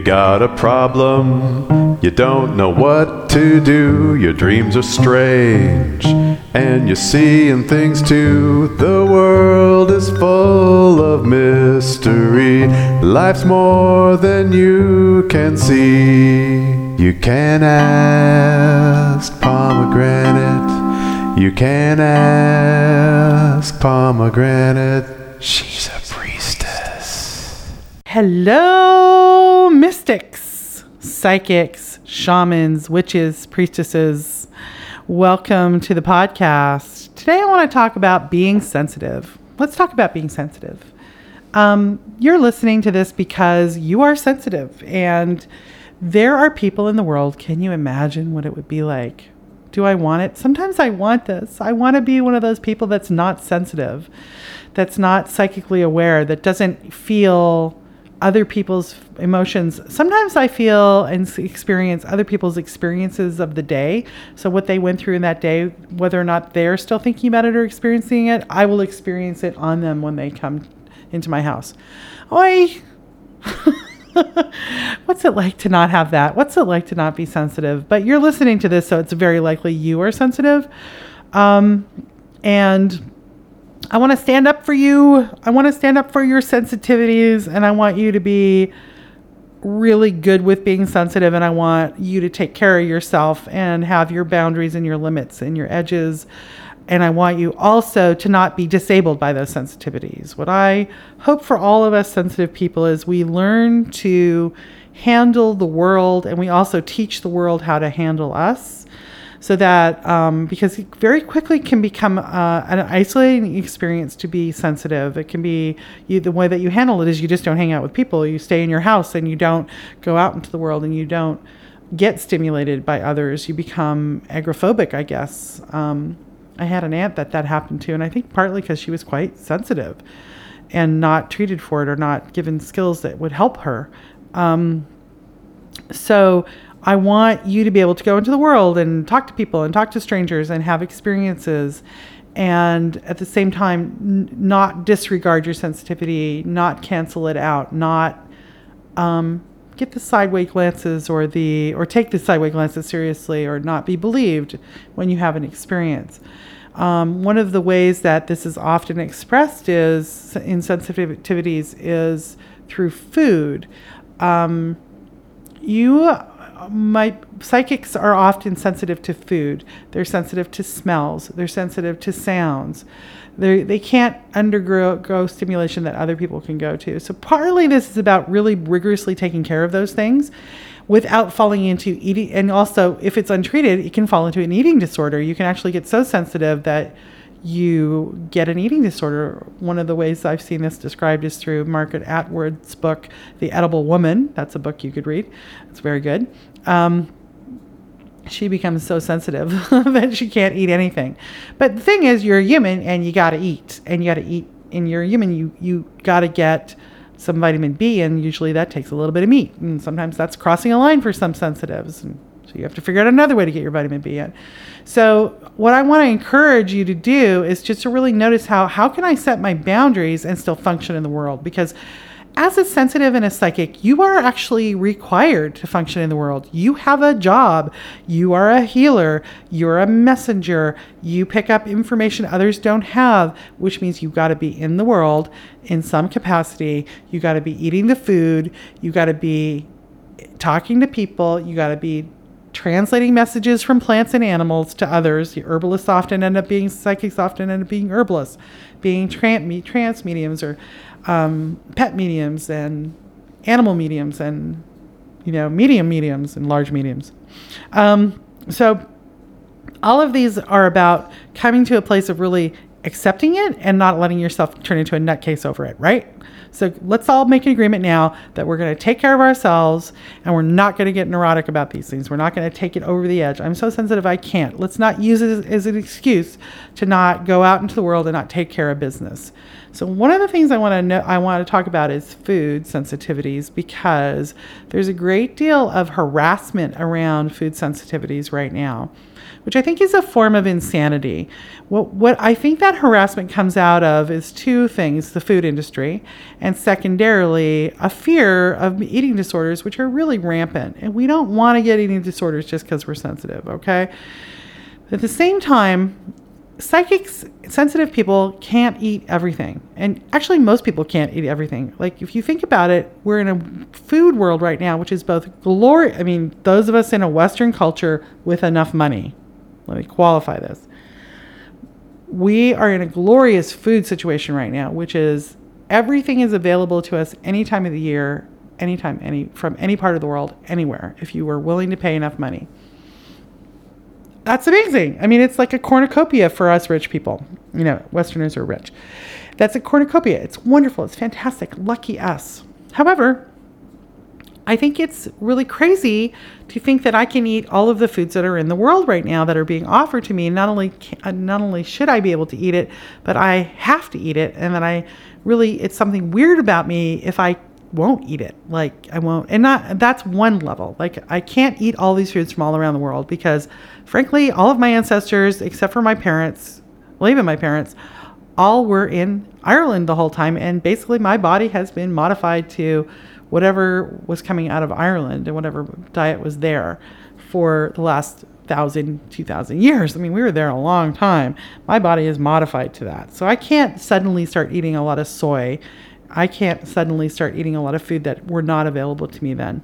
You got a problem, you don't know what to do. Your dreams are strange, and you're seeing things too. The world is full of mystery. Life's more than you can see. You can ask pomegranate. You can ask pomegranate. Hello, mystics, psychics, shamans, witches, priestesses. Welcome to the podcast. Today I want to talk about being sensitive. Let's talk about being sensitive. Um, you're listening to this because you are sensitive, and there are people in the world. Can you imagine what it would be like? Do I want it? Sometimes I want this. I want to be one of those people that's not sensitive, that's not psychically aware, that doesn't feel other people's emotions. Sometimes I feel and experience other people's experiences of the day. So, what they went through in that day, whether or not they're still thinking about it or experiencing it, I will experience it on them when they come into my house. Oi! What's it like to not have that? What's it like to not be sensitive? But you're listening to this, so it's very likely you are sensitive. Um, and I want to stand up for you. I want to stand up for your sensitivities, and I want you to be really good with being sensitive. And I want you to take care of yourself and have your boundaries and your limits and your edges. And I want you also to not be disabled by those sensitivities. What I hope for all of us sensitive people is we learn to handle the world and we also teach the world how to handle us so that um, because it very quickly can become uh, an isolating experience to be sensitive. It can be you, the way that you handle it is you just don't hang out with people. You stay in your house and you don't go out into the world and you don't get stimulated by others. You become agoraphobic, I guess. Um, I had an aunt that that happened to, and I think partly because she was quite sensitive and not treated for it or not given skills that would help her. Um, so I want you to be able to go into the world and talk to people and talk to strangers and have experiences and at the same time n- not disregard your sensitivity, not cancel it out, not um, get the sideway glances or the or take the sideway glances seriously or not be believed when you have an experience. Um, one of the ways that this is often expressed is in sensitivities is through food. Um, you my psychics are often sensitive to food they're sensitive to smells they're sensitive to sounds they they can't undergo stimulation that other people can go to so partly this is about really rigorously taking care of those things without falling into eating and also if it's untreated it can fall into an eating disorder you can actually get so sensitive that you get an eating disorder. One of the ways I've seen this described is through Margaret Atwood's book, The Edible Woman. That's a book you could read. It's very good. Um, she becomes so sensitive that she can't eat anything. But the thing is, you're a human and you got to eat, and you got to eat. And you're a human, you you got to get some vitamin B, and usually that takes a little bit of meat, and sometimes that's crossing a line for some sensitives. And so you have to figure out another way to get your vitamin B in. So what I want to encourage you to do is just to really notice how how can I set my boundaries and still function in the world because as a sensitive and a psychic, you are actually required to function in the world. You have a job. You are a healer. You're a messenger. You pick up information others don't have, which means you've got to be in the world in some capacity. You got to be eating the food. You got to be talking to people. You got to be translating messages from plants and animals to others. The herbalists often end up being psychics, often end up being herbalists, being tran- trance mediums or um, pet mediums and animal mediums and you know medium mediums and large mediums. Um, so all of these are about coming to a place of really accepting it and not letting yourself turn into a nutcase over it, right? So let's all make an agreement now that we're going to take care of ourselves and we're not going to get neurotic about these things. We're not going to take it over the edge. I'm so sensitive I can't. Let's not use it as, as an excuse to not go out into the world and not take care of business. So one of the things I want to know, I want to talk about is food sensitivities because there's a great deal of harassment around food sensitivities right now. Which I think is a form of insanity. What, what I think that harassment comes out of is two things the food industry, and secondarily, a fear of eating disorders, which are really rampant. And we don't want to get eating disorders just because we're sensitive, okay? At the same time, psychics, sensitive people can't eat everything. And actually, most people can't eat everything. Like, if you think about it, we're in a food world right now, which is both glory. I mean, those of us in a Western culture with enough money, let me qualify this. We are in a glorious food situation right now, which is everything is available to us any time of the year, anytime, any from any part of the world, anywhere, if you were willing to pay enough money that's amazing. I mean, it's like a cornucopia for us rich people. You know, Westerners are rich. That's a cornucopia. It's wonderful. It's fantastic. Lucky us. However, I think it's really crazy to think that I can eat all of the foods that are in the world right now that are being offered to me. Not only can, uh, not only should I be able to eat it, but I have to eat it, and that I really it's something weird about me if I won't eat it. Like I won't, and not that's one level. Like I can't eat all these foods from all around the world because, frankly, all of my ancestors, except for my parents, well, even my parents, all were in Ireland the whole time, and basically my body has been modified to whatever was coming out of Ireland and whatever diet was there for the last thousand, two thousand years. I mean, we were there a long time. My body is modified to that, so I can't suddenly start eating a lot of soy I can't suddenly start eating a lot of food that were not available to me then.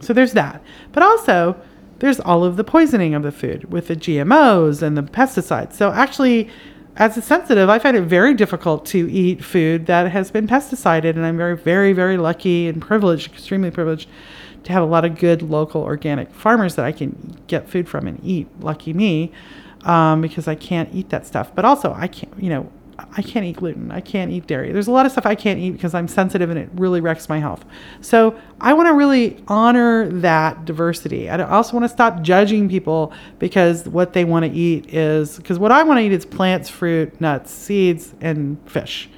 So there's that. But also, there's all of the poisoning of the food with the GMOs and the pesticides. So actually, as a sensitive, I find it very difficult to eat food that has been pesticided. And I'm very, very, very lucky and privileged, extremely privileged, to have a lot of good local organic farmers that I can get food from and eat. Lucky me, um, because I can't eat that stuff. But also, I can't, you know, I can't eat gluten. I can't eat dairy. There's a lot of stuff I can't eat because I'm sensitive and it really wrecks my health. So I want to really honor that diversity. I also want to stop judging people because what they want to eat is because what I want to eat is plants, fruit, nuts, seeds, and fish.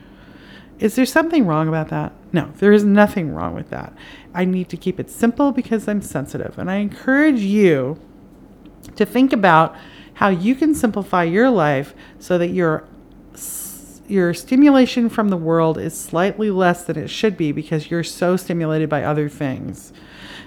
Is there something wrong about that? No, there is nothing wrong with that. I need to keep it simple because I'm sensitive. And I encourage you to think about how you can simplify your life so that you're your stimulation from the world is slightly less than it should be because you're so stimulated by other things.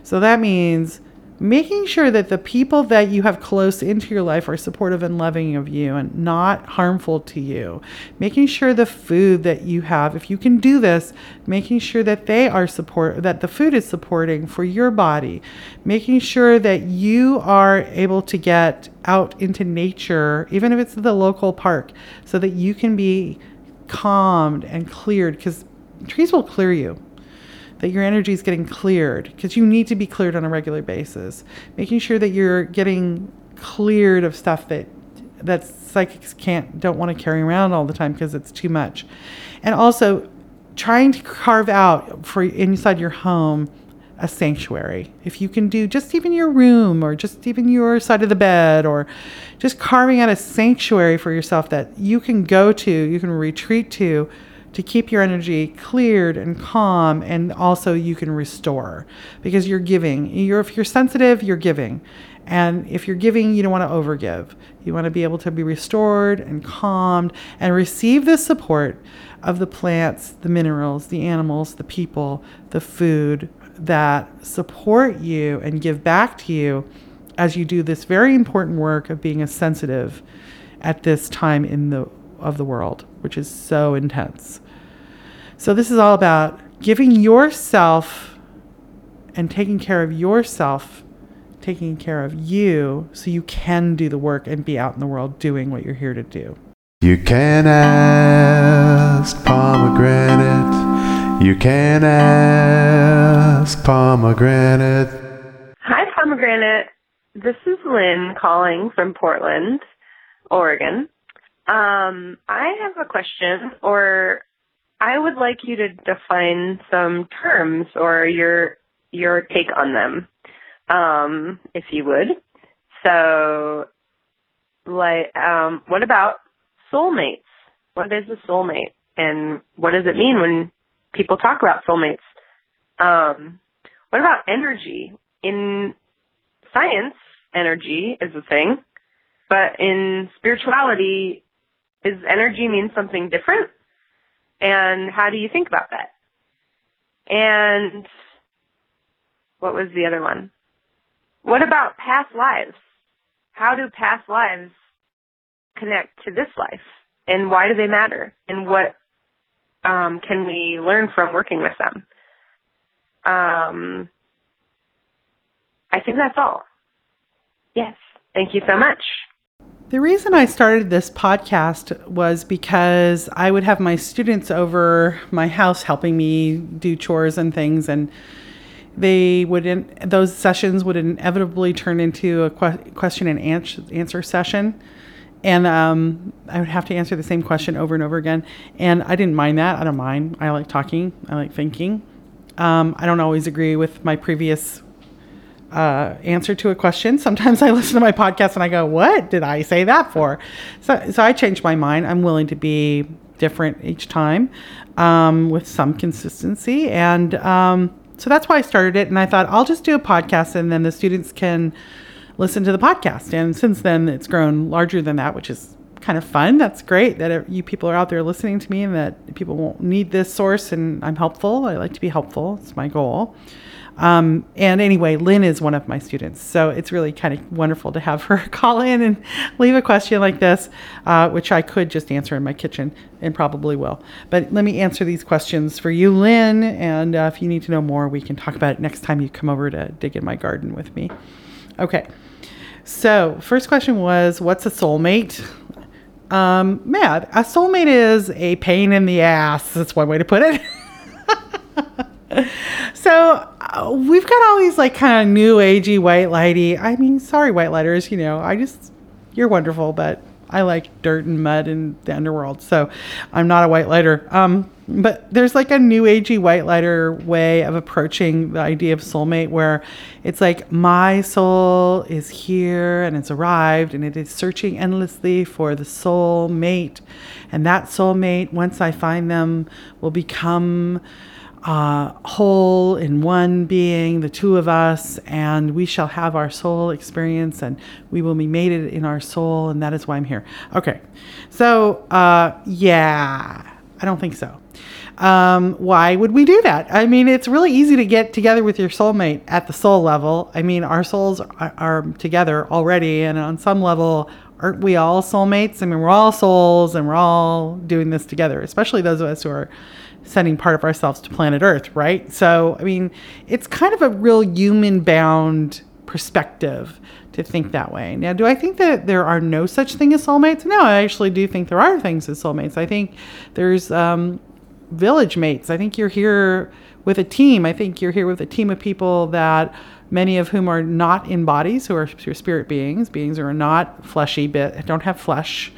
So that means making sure that the people that you have close into your life are supportive and loving of you and not harmful to you. Making sure the food that you have, if you can do this, making sure that they are support that the food is supporting for your body. Making sure that you are able to get out into nature, even if it's the local park, so that you can be calmed and cleared because trees will clear you that your energy is getting cleared because you need to be cleared on a regular basis. Making sure that you're getting cleared of stuff that that psychics can't don't want to carry around all the time because it's too much. And also trying to carve out for inside your home a sanctuary. If you can do just even your room or just even your side of the bed or just carving out a sanctuary for yourself that you can go to, you can retreat to to keep your energy cleared and calm and also you can restore because you're giving. You're if you're sensitive you're giving. And if you're giving you don't want to overgive. You want to be able to be restored and calmed and receive the support of the plants the minerals the animals the people the food that support you and give back to you as you do this very important work of being a sensitive at this time in the of the world which is so intense so, this is all about giving yourself and taking care of yourself, taking care of you, so you can do the work and be out in the world doing what you're here to do. You can ask pomegranate. You can ask pomegranate. Hi, pomegranate. This is Lynn calling from Portland, Oregon. Um, I have a question or I would like you to define some terms or your your take on them, um, if you would. So, like, um, what about soulmates? What is a soulmate, and what does it mean when people talk about soulmates? Um, what about energy? In science, energy is a thing. But in spirituality, is energy mean something different? And how do you think about that? And what was the other one? What about past lives? How do past lives connect to this life? And why do they matter? And what um, can we learn from working with them? Um, I think that's all. Yes. Thank you so much. The reason I started this podcast was because I would have my students over my house helping me do chores and things, and they would in, those sessions would inevitably turn into a que- question and answer, answer session, and um, I would have to answer the same question over and over again. And I didn't mind that. I don't mind. I like talking. I like thinking. Um, I don't always agree with my previous uh, answer to a question. Sometimes I listen to my podcast and I go, "What did I say that for?" So, so I changed my mind. I'm willing to be different each time um, with some consistency, and um, so that's why I started it. And I thought I'll just do a podcast, and then the students can listen to the podcast. And since then, it's grown larger than that, which is kind of fun. That's great that you people are out there listening to me, and that people won't need this source, and I'm helpful. I like to be helpful. It's my goal. Um, and anyway, Lynn is one of my students. So it's really kind of wonderful to have her call in and leave a question like this, uh, which I could just answer in my kitchen and probably will. But let me answer these questions for you, Lynn. And uh, if you need to know more, we can talk about it next time you come over to dig in my garden with me. Okay. So, first question was What's a soulmate? Um, man, a soulmate is a pain in the ass. That's one way to put it. so we've got all these like kind of new agey white lighty. I mean, sorry, white lighters. You know, I just you're wonderful, but I like dirt and mud and the underworld, so I'm not a white lighter. Um, but there's like a new agey white lighter way of approaching the idea of soulmate, where it's like my soul is here and it's arrived, and it is searching endlessly for the soul mate, and that soulmate, once I find them, will become uh, whole in one being, the two of us, and we shall have our soul experience and we will be mated in our soul, and that is why I'm here. Okay, so uh, yeah, I don't think so. Um, why would we do that? I mean, it's really easy to get together with your soulmate at the soul level. I mean, our souls are, are together already, and on some level, aren't we all soulmates? I mean, we're all souls and we're all doing this together, especially those of us who are sending part of ourselves to planet Earth, right? So, I mean, it's kind of a real human bound perspective to think that way. Now, do I think that there are no such thing as soulmates? No, I actually do think there are things as soulmates. I think there's um, village mates. I think you're here with a team. I think you're here with a team of people that many of whom are not in bodies, who are spirit beings, beings who are not fleshy, but don't have flesh.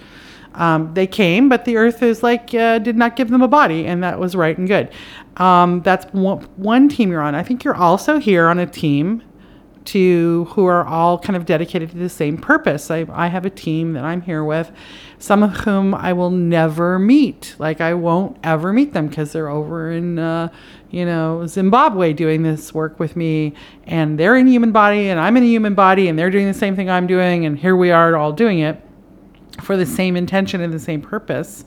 Um, they came, but the earth is like uh, did not give them a body, and that was right and good. Um, that's one, one team you're on. I think you're also here on a team to who are all kind of dedicated to the same purpose. I, I have a team that I'm here with, some of whom I will never meet. Like I won't ever meet them because they're over in, uh, you know, Zimbabwe doing this work with me, and they're in a human body, and I'm in a human body, and they're doing the same thing I'm doing, and here we are all doing it for the same intention and the same purpose.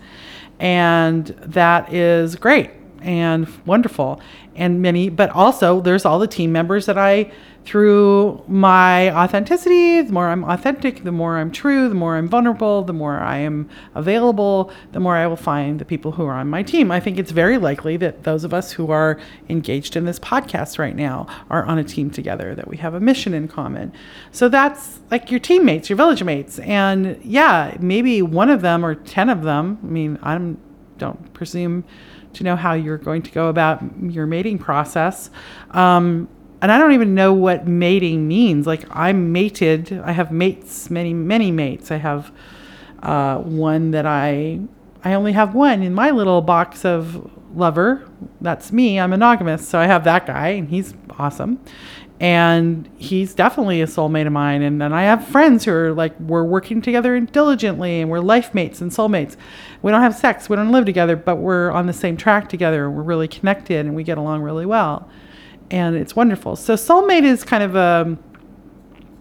And that is great and wonderful. And many, but also there's all the team members that I through my authenticity, the more I'm authentic, the more I'm true, the more I'm vulnerable, the more I am available, the more I will find the people who are on my team. I think it's very likely that those of us who are engaged in this podcast right now are on a team together, that we have a mission in common. So that's like your teammates, your village mates. And yeah, maybe one of them or 10 of them, I mean, I don't presume to know how you're going to go about your mating process. Um, and I don't even know what mating means. Like I'm mated. I have mates, many many mates. I have uh, one that I I only have one in my little box of lover. That's me. I'm monogamous, so I have that guy, and he's awesome. And he's definitely a soulmate of mine. And then I have friends who are like, we're working together diligently and we're life mates and soulmates. We don't have sex, we don't live together, but we're on the same track together. We're really connected and we get along really well and it's wonderful. So soulmate is kind of a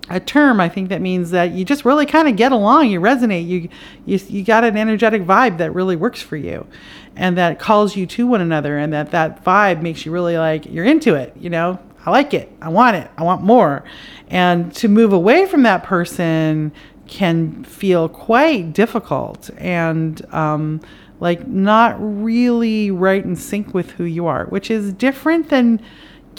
a term i think that means that you just really kind of get along you resonate you, you you got an energetic vibe that really works for you and that calls you to one another and that that vibe makes you really like you're into it you know i like it i want it i want more and to move away from that person can feel quite difficult and um, like not really right in sync with who you are which is different than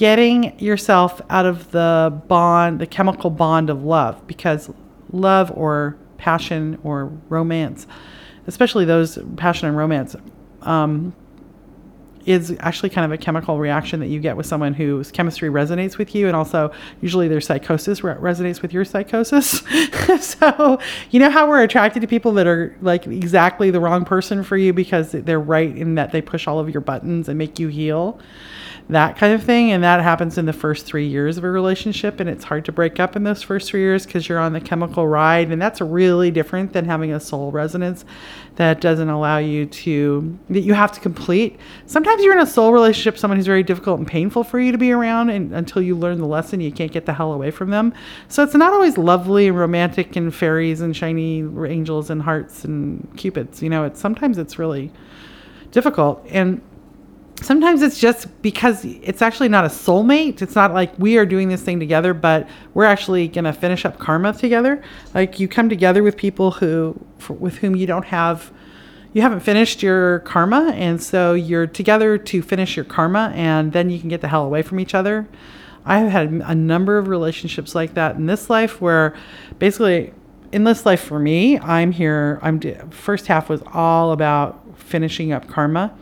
getting yourself out of the bond, the chemical bond of love, because love or passion or romance, especially those passion and romance, um, is actually kind of a chemical reaction that you get with someone whose chemistry resonates with you, and also usually their psychosis re- resonates with your psychosis. so, you know how we're attracted to people that are like exactly the wrong person for you because they're right in that they push all of your buttons and make you heal that kind of thing. And that happens in the first three years of a relationship. And it's hard to break up in those first three years because you're on the chemical ride. And that's really different than having a soul resonance that doesn't allow you to, that you have to complete. Sometimes you're in a soul relationship, someone who's very difficult and painful for you to be around. And until you learn the lesson, you can't get the hell away from them. So it's not always lovely and romantic and fairies and shiny angels and hearts and cupids. You know, it's sometimes it's really difficult. And sometimes it's just because it's actually not a soulmate. It's not like we are doing this thing together, but we're actually going to finish up karma together. Like you come together with people who, for, with whom you don't have, you haven't finished your karma, and so you're together to finish your karma, and then you can get the hell away from each other. I've had a number of relationships like that in this life where basically in this life for me, I'm here, I'm first half was all about finishing up karma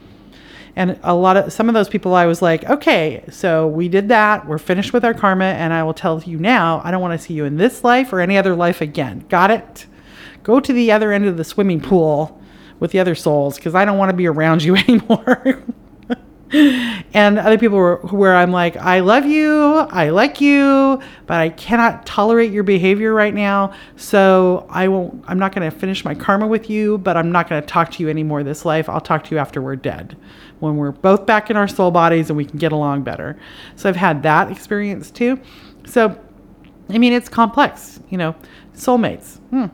and a lot of some of those people, I was like, okay, so we did that. We're finished with our karma. And I will tell you now, I don't want to see you in this life or any other life again. Got it? Go to the other end of the swimming pool with the other souls because I don't want to be around you anymore. And other people were, where I'm like, I love you, I like you, but I cannot tolerate your behavior right now. So I won't, I'm not going to finish my karma with you, but I'm not going to talk to you anymore this life. I'll talk to you after we're dead when we're both back in our soul bodies and we can get along better. So I've had that experience too. So, I mean, it's complex, you know, soulmates. Hmm.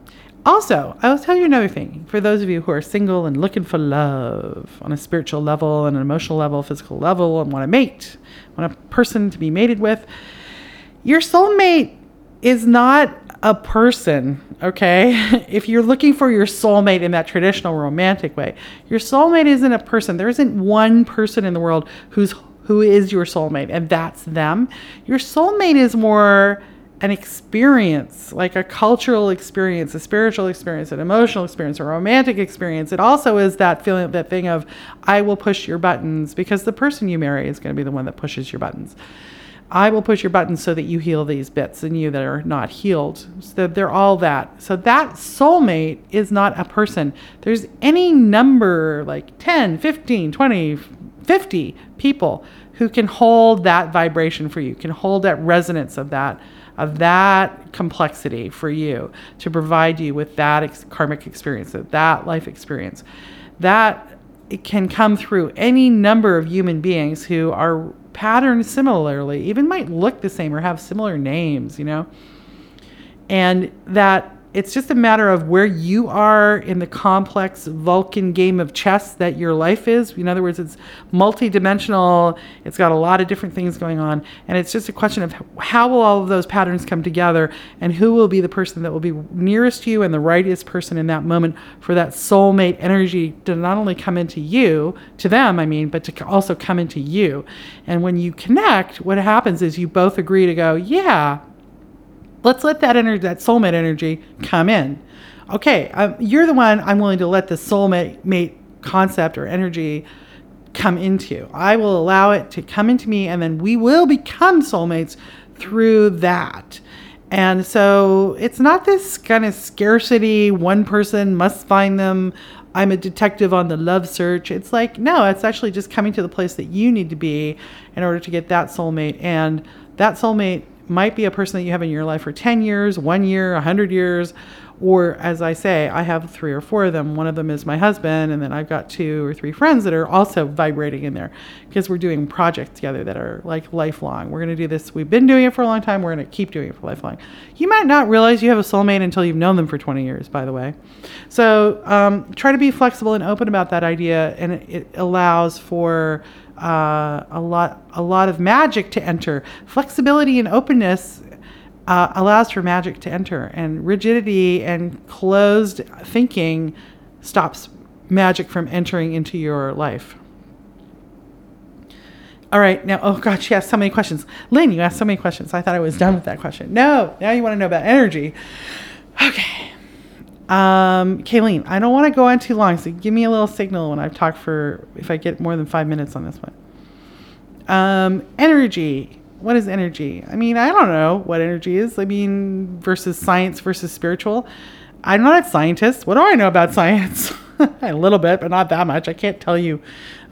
Also, I will tell you another thing for those of you who are single and looking for love on a spiritual level and an emotional level, physical level, and want a mate, want a person to be mated with. Your soulmate is not a person, okay? if you're looking for your soulmate in that traditional romantic way, your soulmate isn't a person. There isn't one person in the world who's who is your soulmate and that's them. Your soulmate is more an experience, like a cultural experience, a spiritual experience, an emotional experience, a romantic experience. It also is that feeling, that thing of, I will push your buttons because the person you marry is going to be the one that pushes your buttons. I will push your buttons so that you heal these bits in you that are not healed. So they're all that. So that soulmate is not a person. There's any number like 10, 15, 20, 50 people who can hold that vibration for you, can hold that resonance of that of that complexity for you to provide you with that ex- karmic experience, that life experience. That it can come through any number of human beings who are patterned similarly, even might look the same or have similar names, you know? And that it's just a matter of where you are in the complex Vulcan game of chess that your life is. In other words, it's multidimensional. It's got a lot of different things going on, and it's just a question of how will all of those patterns come together, and who will be the person that will be nearest to you and the rightest person in that moment for that soulmate energy to not only come into you, to them, I mean, but to also come into you. And when you connect, what happens is you both agree to go, yeah, Let's let that energy, that soulmate energy, come in. Okay, um, you're the one I'm willing to let the soulmate mate concept or energy come into. I will allow it to come into me, and then we will become soulmates through that. And so it's not this kind of scarcity, one person must find them. I'm a detective on the love search. It's like, no, it's actually just coming to the place that you need to be in order to get that soulmate. And that soulmate might be a person that you have in your life for 10 years, one year, 100 years, or as I say, I have three or four of them. One of them is my husband, and then I've got two or three friends that are also vibrating in there because we're doing projects together that are like lifelong. We're going to do this. We've been doing it for a long time. We're going to keep doing it for lifelong. You might not realize you have a soulmate until you've known them for 20 years, by the way. So um, try to be flexible and open about that idea, and it, it allows for uh, a lot a lot of magic to enter. Flexibility and openness uh, allows for magic to enter, and rigidity and closed thinking stops magic from entering into your life. All right, now, oh God, she asked so many questions. Lynn, you asked so many questions. I thought I was done with that question. No, now you want to know about energy. Okay. Um, Kayleen, I don't want to go on too long, so give me a little signal when I've talked for, if I get more than five minutes on this one. Um, energy what is energy? I mean, I don't know what energy is. I mean, versus science versus spiritual. I'm not a scientist. What do I know about science? a little bit, but not that much. I can't tell you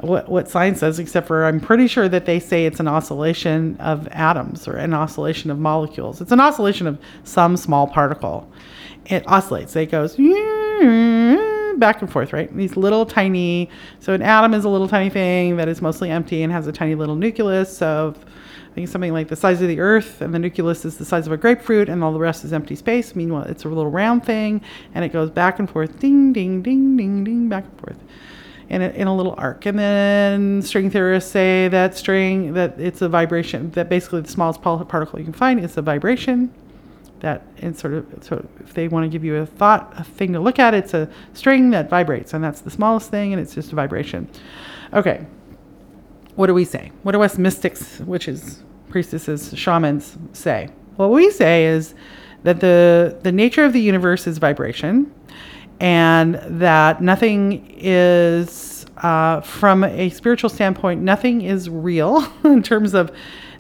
what, what science says, except for I'm pretty sure that they say it's an oscillation of atoms or an oscillation of molecules. It's an oscillation of some small particle. It oscillates. It goes back and forth, right? These little tiny. So an atom is a little tiny thing that is mostly empty and has a tiny little nucleus of I think something like the size of the Earth, and the nucleus is the size of a grapefruit, and all the rest is empty space. Meanwhile, it's a little round thing, and it goes back and forth, ding, ding, ding, ding, ding, back and forth, in a, in a little arc. And then string theorists say that string that it's a vibration. That basically the smallest particle you can find is a vibration. That it's sort of so if they want to give you a thought, a thing to look at, it's a string that vibrates, and that's the smallest thing, and it's just a vibration. Okay, what do we say? What do us mystics, witches, priestesses, shamans say? What we say is that the the nature of the universe is vibration, and that nothing is uh, from a spiritual standpoint, nothing is real in terms of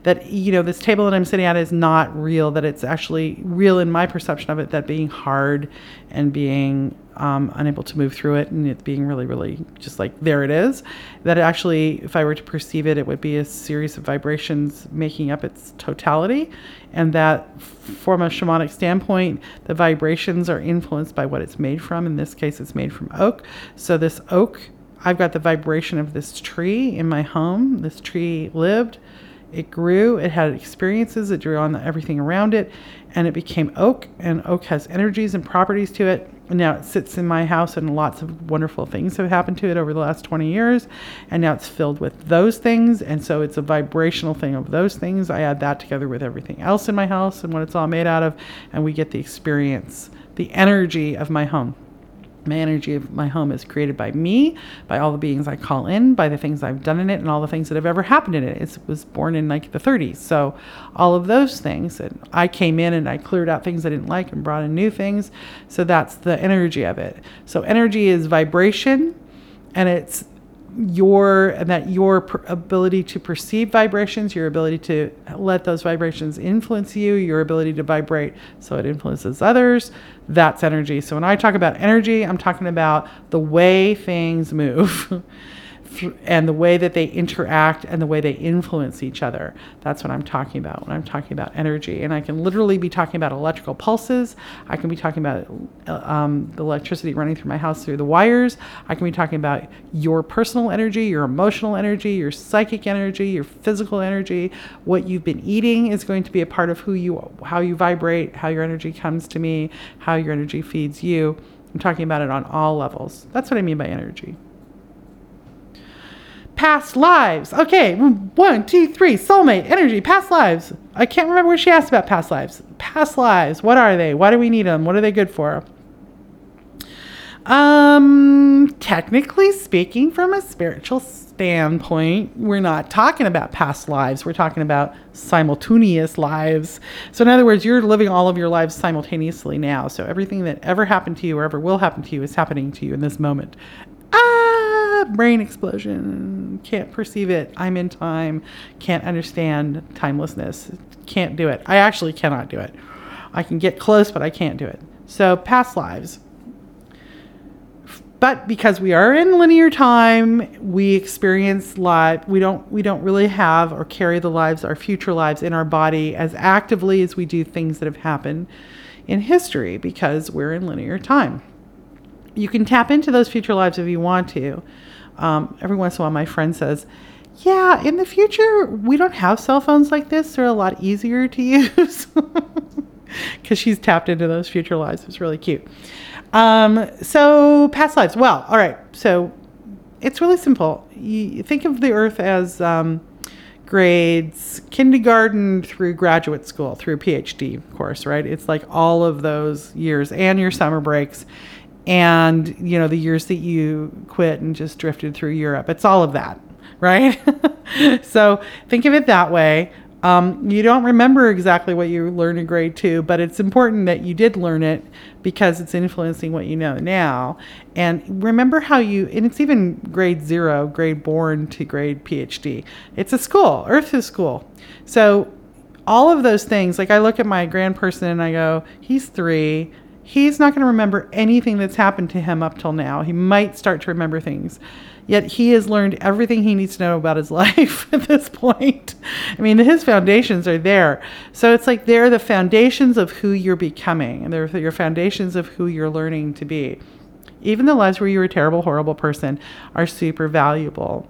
that you know this table that i'm sitting at is not real that it's actually real in my perception of it that being hard and being um, unable to move through it and it being really really just like there it is that actually if i were to perceive it it would be a series of vibrations making up its totality. And that from a shamanic standpoint the vibrations are influenced by what it's made from. In this case it's made from oak. So this oak I've got the vibration of this tree in my home. This tree lived, it grew, it had experiences, it drew on everything around it, and it became oak. And oak has energies and properties to it. And now it sits in my house, and lots of wonderful things have happened to it over the last 20 years. And now it's filled with those things. And so it's a vibrational thing of those things. I add that together with everything else in my house and what it's all made out of, and we get the experience, the energy of my home. My energy of my home is created by me, by all the beings I call in, by the things I've done in it, and all the things that have ever happened in it. It was born in like the 30s. So, all of those things. And I came in and I cleared out things I didn't like and brought in new things. So, that's the energy of it. So, energy is vibration and it's your and that your per- ability to perceive vibrations your ability to let those vibrations influence you your ability to vibrate so it influences others that's energy. So when i talk about energy i'm talking about the way things move and the way that they interact and the way they influence each other. That's what I'm talking about when I'm talking about energy. And I can literally be talking about electrical pulses. I can be talking about uh, um, the electricity running through my house through the wires. I can be talking about your personal energy, your emotional energy, your psychic energy, your physical energy. What you've been eating is going to be a part of who you, how you vibrate, how your energy comes to me, how your energy feeds you. I'm talking about it on all levels. That's what I mean by energy past lives. Okay, one, two, three. Soulmate, energy, past lives. I can't remember what she asked about past lives. Past lives. What are they? Why do we need them? What are they good for? Um, technically speaking, from a spiritual standpoint, we're not talking about past lives. We're talking about simultaneous lives. So, in other words, you're living all of your lives simultaneously now. So, everything that ever happened to you or ever will happen to you is happening to you in this moment. Ah, brain explosion. Can't perceive it. I'm in time. Can't understand timelessness. Can't do it. I actually cannot do it. I can get close, but I can't do it. So, past lives. but because we are in linear time, we experience life. We don't we don't really have or carry the lives, our future lives, in our body as actively as we do things that have happened in history because we're in linear time. You can tap into those future lives if you want to. Um, every once in a while, my friend says, "Yeah, in the future, we don't have cell phones like this. They're a lot easier to use." Because she's tapped into those future lives. It's really cute. Um, so, past lives. Well, all right. So, it's really simple. You think of the earth as um, grades kindergarten through graduate school, through PhD course, right? It's like all of those years and your summer breaks and, you know, the years that you quit and just drifted through Europe. It's all of that, right? so, think of it that way. Um, you don't remember exactly what you learned in grade two, but it's important that you did learn it because it's influencing what you know now. And remember how you, and it's even grade zero, grade born to grade PhD. It's a school, Earth is school. So all of those things, like I look at my grandperson and I go, he's three. He's not going to remember anything that's happened to him up till now. He might start to remember things Yet he has learned everything he needs to know about his life at this point. I mean, his foundations are there. So it's like they're the foundations of who you're becoming, and they're your foundations of who you're learning to be. Even the lives where you're a terrible, horrible person are super valuable.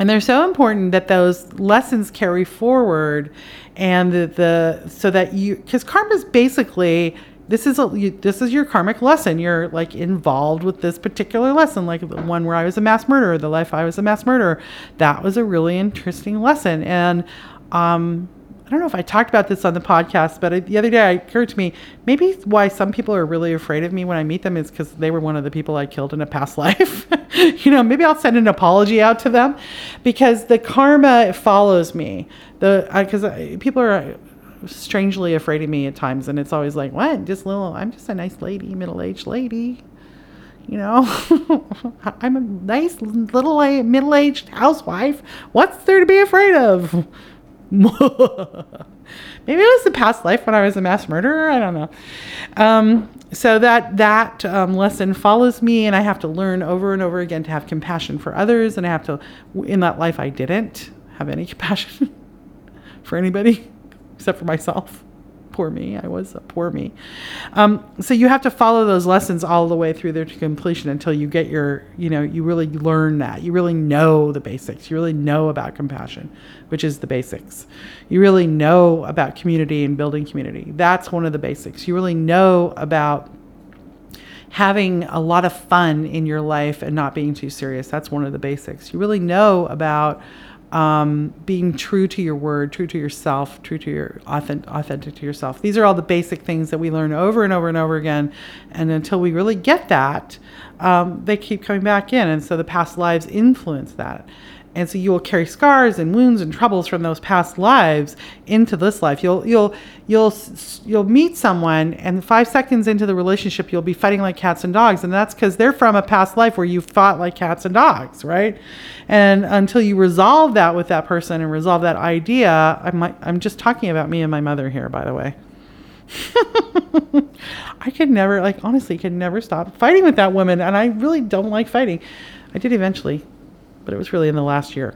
And they're so important that those lessons carry forward and the, the so that you because karma is basically this is a you, this is your karmic lesson. You're like involved with this particular lesson, like the one where I was a mass murderer, the life I was a mass murderer. That was a really interesting lesson, and um, I don't know if I talked about this on the podcast, but the other day it occurred to me maybe why some people are really afraid of me when I meet them is because they were one of the people I killed in a past life. you know, maybe I'll send an apology out to them because the karma follows me. The because people are strangely afraid of me at times, and it's always like, "What? Just little? I'm just a nice lady, middle-aged lady." You know, I'm a nice little middle-aged housewife. What's there to be afraid of? Maybe it was the past life when I was a mass murderer. I don't know. Um, so that that um, lesson follows me, and I have to learn over and over again to have compassion for others, and I have to. In that life, I didn't have any compassion for anybody except for myself. Poor me. I was a poor me. Um, so you have to follow those lessons all the way through there to completion until you get your, you know, you really learn that. You really know the basics. You really know about compassion, which is the basics. You really know about community and building community. That's one of the basics. You really know about having a lot of fun in your life and not being too serious. That's one of the basics. You really know about um, being true to your word, true to yourself, true to your authentic, authentic to yourself. These are all the basic things that we learn over and over and over again. And until we really get that, um, they keep coming back in. And so the past lives influence that. And so you will carry scars and wounds and troubles from those past lives into this life. You'll you'll you'll you'll meet someone and 5 seconds into the relationship you'll be fighting like cats and dogs and that's cuz they're from a past life where you fought like cats and dogs, right? And until you resolve that with that person and resolve that idea, I'm I'm just talking about me and my mother here by the way. I could never like honestly could never stop fighting with that woman and I really don't like fighting. I did eventually but it was really in the last year.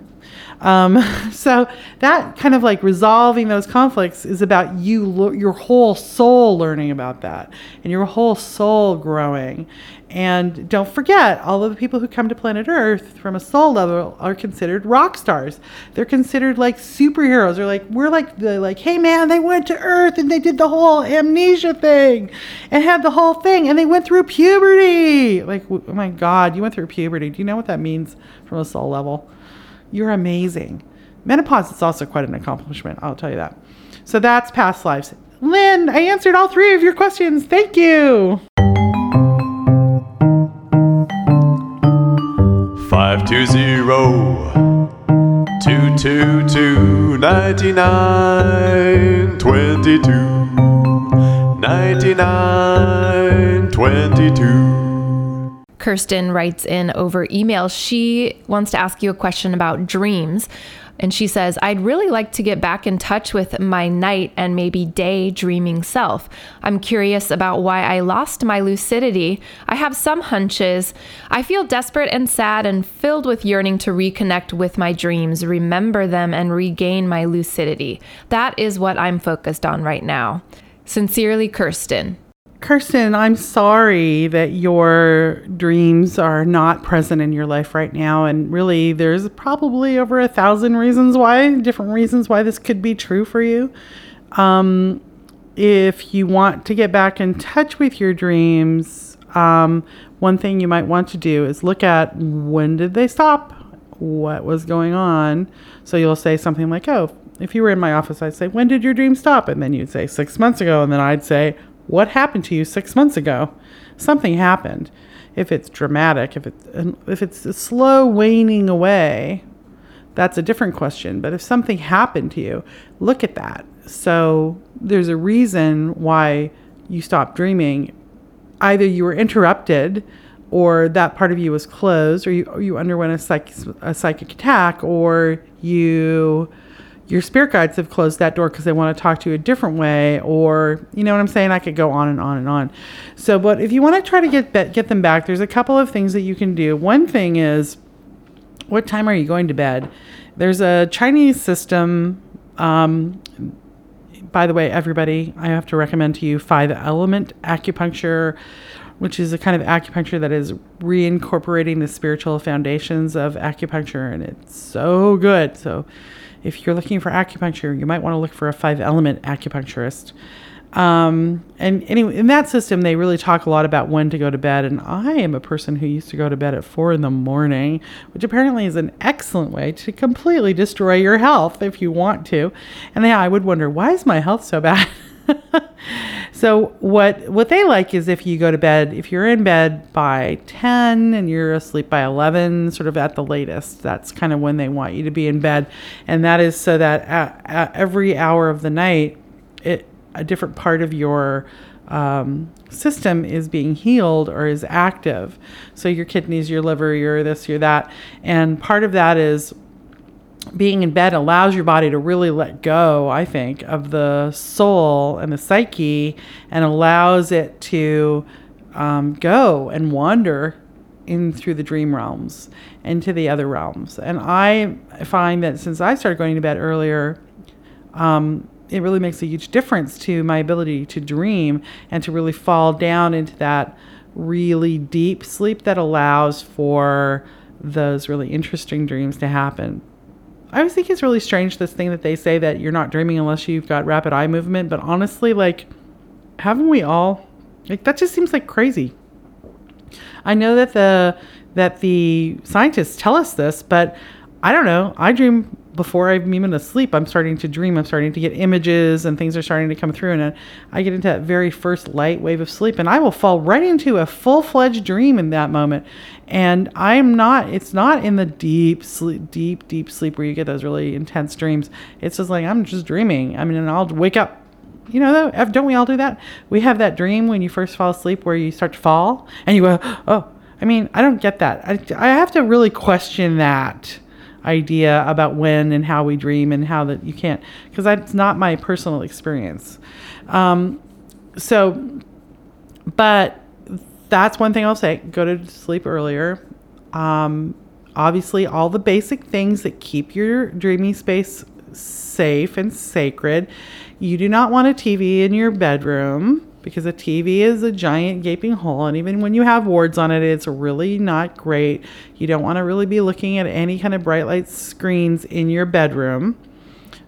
Um, so that kind of like resolving those conflicts is about you, your whole soul learning about that and your whole soul growing. And don't forget, all of the people who come to planet Earth from a soul level are considered rock stars. They're considered like superheroes. They're like, we're like, the like, hey man, they went to Earth and they did the whole amnesia thing and had the whole thing and they went through puberty. Like, oh my God, you went through puberty. Do you know what that means from a soul level? You're amazing. Menopause is also quite an accomplishment, I'll tell you that. So that's past lives. Lynn, I answered all three of your questions. Thank you. 520 222 99 22 99 22 Kirsten writes in over email. She wants to ask you a question about dreams. And she says, I'd really like to get back in touch with my night and maybe day dreaming self. I'm curious about why I lost my lucidity. I have some hunches. I feel desperate and sad and filled with yearning to reconnect with my dreams, remember them, and regain my lucidity. That is what I'm focused on right now. Sincerely, Kirsten. Kirsten, I'm sorry that your dreams are not present in your life right now. And really, there's probably over a thousand reasons why, different reasons why this could be true for you. Um, if you want to get back in touch with your dreams, um, one thing you might want to do is look at when did they stop? What was going on? So you'll say something like, oh, if you were in my office, I'd say, when did your dream stop? And then you'd say, six months ago. And then I'd say, what happened to you six months ago? Something happened. If it's dramatic, if it's um, if it's a slow waning away, that's a different question. But if something happened to you, look at that. So there's a reason why you stopped dreaming. Either you were interrupted, or that part of you was closed, or you or you underwent a, psych, a psychic attack, or you your spirit guides have closed that door because they want to talk to you a different way or you know what i'm saying? I could go on and on and on. So but if you want to try to get get them back there's a couple of things that you can do. One thing is what time are you going to bed? There's a chinese system um, by the way everybody i have to recommend to you five element acupuncture which is a kind of acupuncture that is reincorporating the spiritual foundations of acupuncture and it's so good so if you're looking for acupuncture, you might want to look for a five element acupuncturist. Um, and anyway, in that system, they really talk a lot about when to go to bed. And I am a person who used to go to bed at four in the morning, which apparently is an excellent way to completely destroy your health if you want to. And I would wonder, why is my health so bad? so what what they like is if you go to bed, if you're in bed by 10 and you're asleep by 11, sort of at the latest, that's kind of when they want you to be in bed, and that is so that at, at every hour of the night, it a different part of your um, system is being healed or is active. So your kidneys, your liver, your this, your that, and part of that is being in bed allows your body to really let go, I think, of the soul and the psyche and allows it to um, go and wander in through the dream realms into the other realms. And I find that since I started going to bed earlier, um, it really makes a huge difference to my ability to dream and to really fall down into that really deep sleep that allows for those really interesting dreams to happen. I always think it's really strange this thing that they say that you're not dreaming unless you've got rapid eye movement. But honestly, like, haven't we all? Like that just seems like crazy. I know that the that the scientists tell us this, but I don't know. I dream before I'm even asleep. I'm starting to dream. I'm starting to get images and things are starting to come through. And I get into that very first light wave of sleep and I will fall right into a full fledged dream in that moment. And I'm not, it's not in the deep sleep, deep, deep sleep where you get those really intense dreams. It's just like, I'm just dreaming. I mean, and I'll wake up you know, don't we all do that? We have that dream when you first fall asleep where you start to fall and you go, oh, I mean, I don't get that. I, I have to really question that idea about when and how we dream and how that you can't because that's not my personal experience um, so but that's one thing i'll say go to sleep earlier um, obviously all the basic things that keep your dreaming space safe and sacred you do not want a tv in your bedroom because a TV is a giant gaping hole. And even when you have wards on it, it's really not great. You don't want to really be looking at any kind of bright light screens in your bedroom,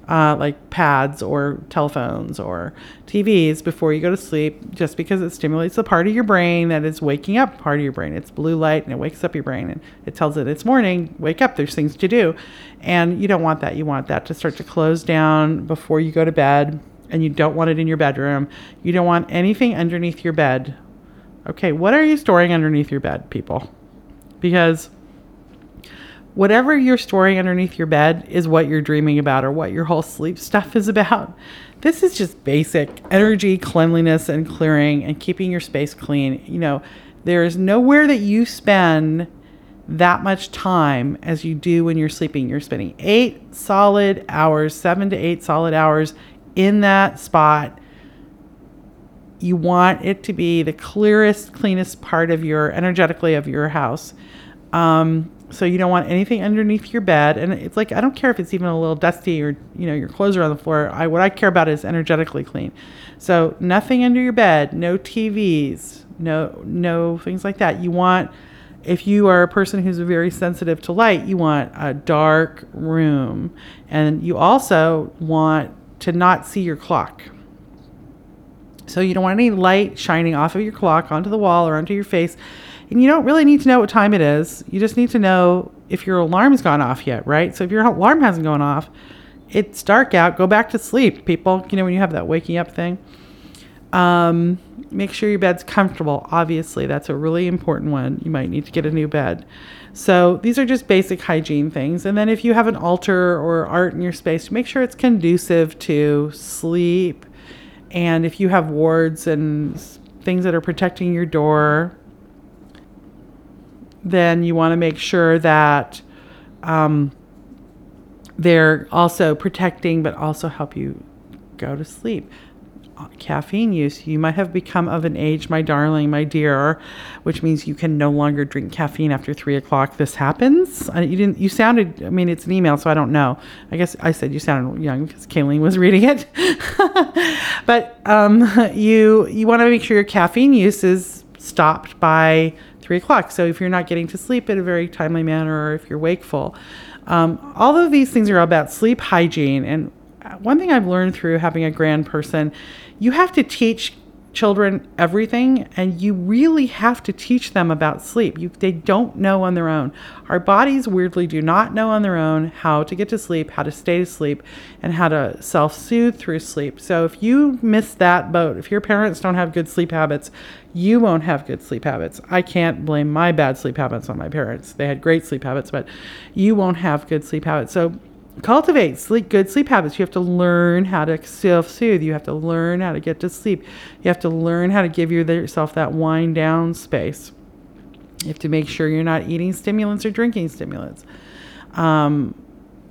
uh, like pads or telephones or TVs before you go to sleep, just because it stimulates the part of your brain that is waking up part of your brain. It's blue light and it wakes up your brain and it tells it it's morning, wake up, there's things to do. And you don't want that. You want that to start to close down before you go to bed and you don't want it in your bedroom. You don't want anything underneath your bed. Okay, what are you storing underneath your bed, people? Because whatever you're storing underneath your bed is what you're dreaming about or what your whole sleep stuff is about. This is just basic energy, cleanliness, and clearing and keeping your space clean. You know, There is nowhere that you spend that much time as you do when you're sleeping. You're spending eight solid hours, seven to eight solid hours in that spot. You want it to be the clearest, cleanest part of your energetically of your house. Um, so you don't want anything underneath your bed. And it's like I don't care if it's even a little dusty or you know your clothes are on the floor. I what I care about is energetically clean. So nothing under your bed, no TVs, no no things like that. You want if you are a person who's very sensitive to light, you want a dark room. And you also want to not see your clock. So you don't want any light shining off of your clock onto the wall or onto your face. And you don't really need to know what time it is. You just need to know if your alarm's gone off yet, right? So if your alarm hasn't gone off, it's dark out, go back to sleep, people. You know, when you have that waking up thing. Um, make sure your bed's comfortable. Obviously, that's a really important one. You might need to get a new bed. So, these are just basic hygiene things. And then, if you have an altar or art in your space, make sure it's conducive to sleep. And if you have wards and things that are protecting your door, then you want to make sure that um, they're also protecting but also help you go to sleep caffeine use, you might have become of an age, my darling, my dear, which means you can no longer drink caffeine after three o'clock. This happens. you didn't. You sounded. I mean, it's an email, so I don't know. I guess I said you sounded young because Kayleen was reading it. but um, you you want to make sure your caffeine use is stopped by three o'clock. So if you're not getting to sleep in a very timely manner, or if you're wakeful. Um, all of these things are about sleep hygiene and one thing I've learned through having a grand person, you have to teach children everything and you really have to teach them about sleep. You, they don't know on their own. Our bodies weirdly do not know on their own how to get to sleep, how to stay asleep, and how to self-soothe through sleep. So if you miss that boat, if your parents don't have good sleep habits, you won't have good sleep habits. I can't blame my bad sleep habits on my parents. They had great sleep habits, but you won't have good sleep habits. So cultivate sleep good sleep habits. You have to learn how to self-soothe. You have to learn how to get to sleep. You have to learn how to give yourself that wind down space. You have to make sure you're not eating stimulants or drinking stimulants. Um,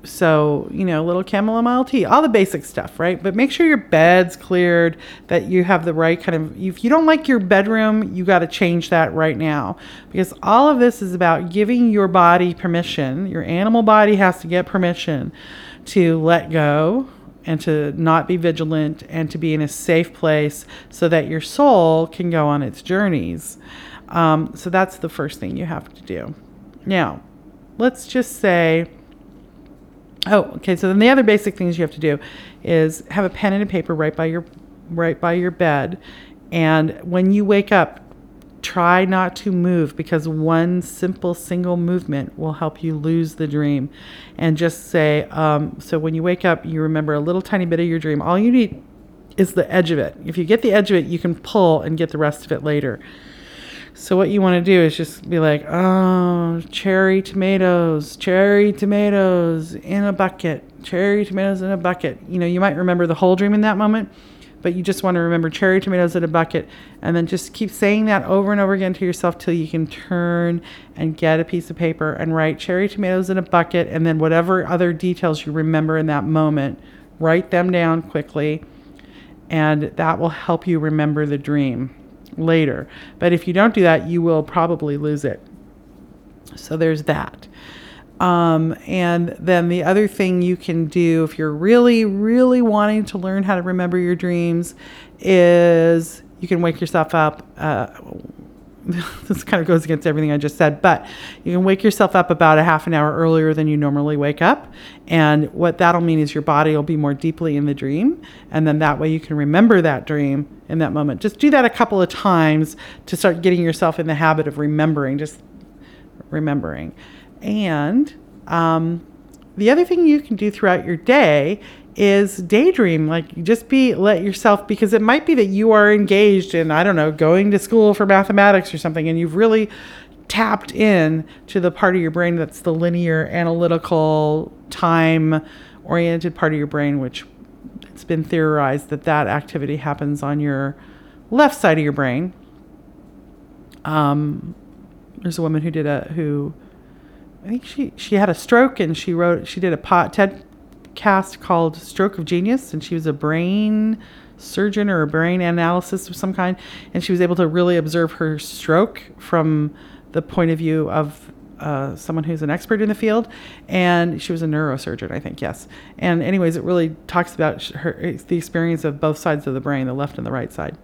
so, you know, a little chamomile tea, all the basic stuff, right? But make sure your bed's cleared, that you have the right kind of. If you don't like your bedroom, you got to change that right now. Because all of this is about giving your body permission. Your animal body has to get permission to let go and to not be vigilant and to be in a safe place so that your soul can go on its journeys. Um, so that's the first thing you have to do. Now, let's just say Oh, okay. So then the other basic things you have to do is have a pen and a paper right by your right by your bed, and when you wake up, try not to move because one simple single movement will help you lose the dream. And just say, um, so when you wake up, you remember a little tiny bit of your dream. All you need is the edge of it. If you get the edge of it, you can pull and get the rest of it later. So what you want to do is just be like, oh, cherry tomatoes, cherry tomatoes in a bucket, cherry tomatoes in a bucket. You know, you might remember the whole dream in that moment, but you just want to remember cherry tomatoes in a bucket, and then just keep saying that over and over again to yourself till you can turn and get a piece of paper and write cherry tomatoes in a bucket, and then whatever other details you remember in that moment, write them down quickly, and that will help you remember the dream later. But if you don't do that, you will probably lose it. So there's that. Um, and then the other thing you can do if you're really, really wanting to learn how to remember your dreams is you can wake yourself up. Uh, this kind of goes against everything I just said, but you can wake yourself up about a half an hour earlier than you normally wake up. And what that'll mean is your body will be more deeply in the dream. And then that way you can remember that dream in that moment. Just do that a couple of times to start getting yourself in the habit of remembering, just remembering. And um, the other thing you can do throughout your day is daydream like just be let yourself because it might be that you are engaged in i don't know going to school for mathematics or something and you've really tapped in to the part of your brain that's the linear analytical time oriented part of your brain which it's been theorized that that activity happens on your left side of your brain. Um, there's a woman who did a who I think she she had a stroke and she wrote she did a pot TED cast called Stroke of Genius and she was a brain surgeon or a brain analysis of some kind and she was able to really observe her stroke from the point of view of uh, someone who's an expert in the field, and she was a neurosurgeon, I think, yes. And anyways, it really talks about her the experience of both sides of the brain, the left and the right side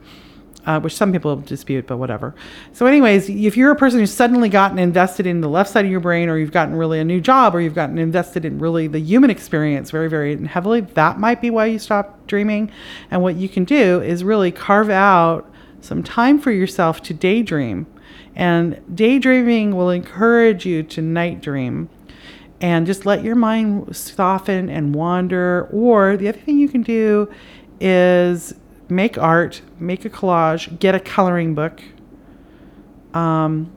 uh, which some people dispute, but whatever. So, anyways, if you're a person who's suddenly gotten invested in the left side of your brain, or you've gotten really a new job, or you've gotten invested in really the human experience very, very heavily, that might be why you stop dreaming. And what you can do is really carve out some time for yourself to daydream. And daydreaming will encourage you to night dream and just let your mind soften and wander. Or the other thing you can do is make art, make a collage, get a coloring book. Um,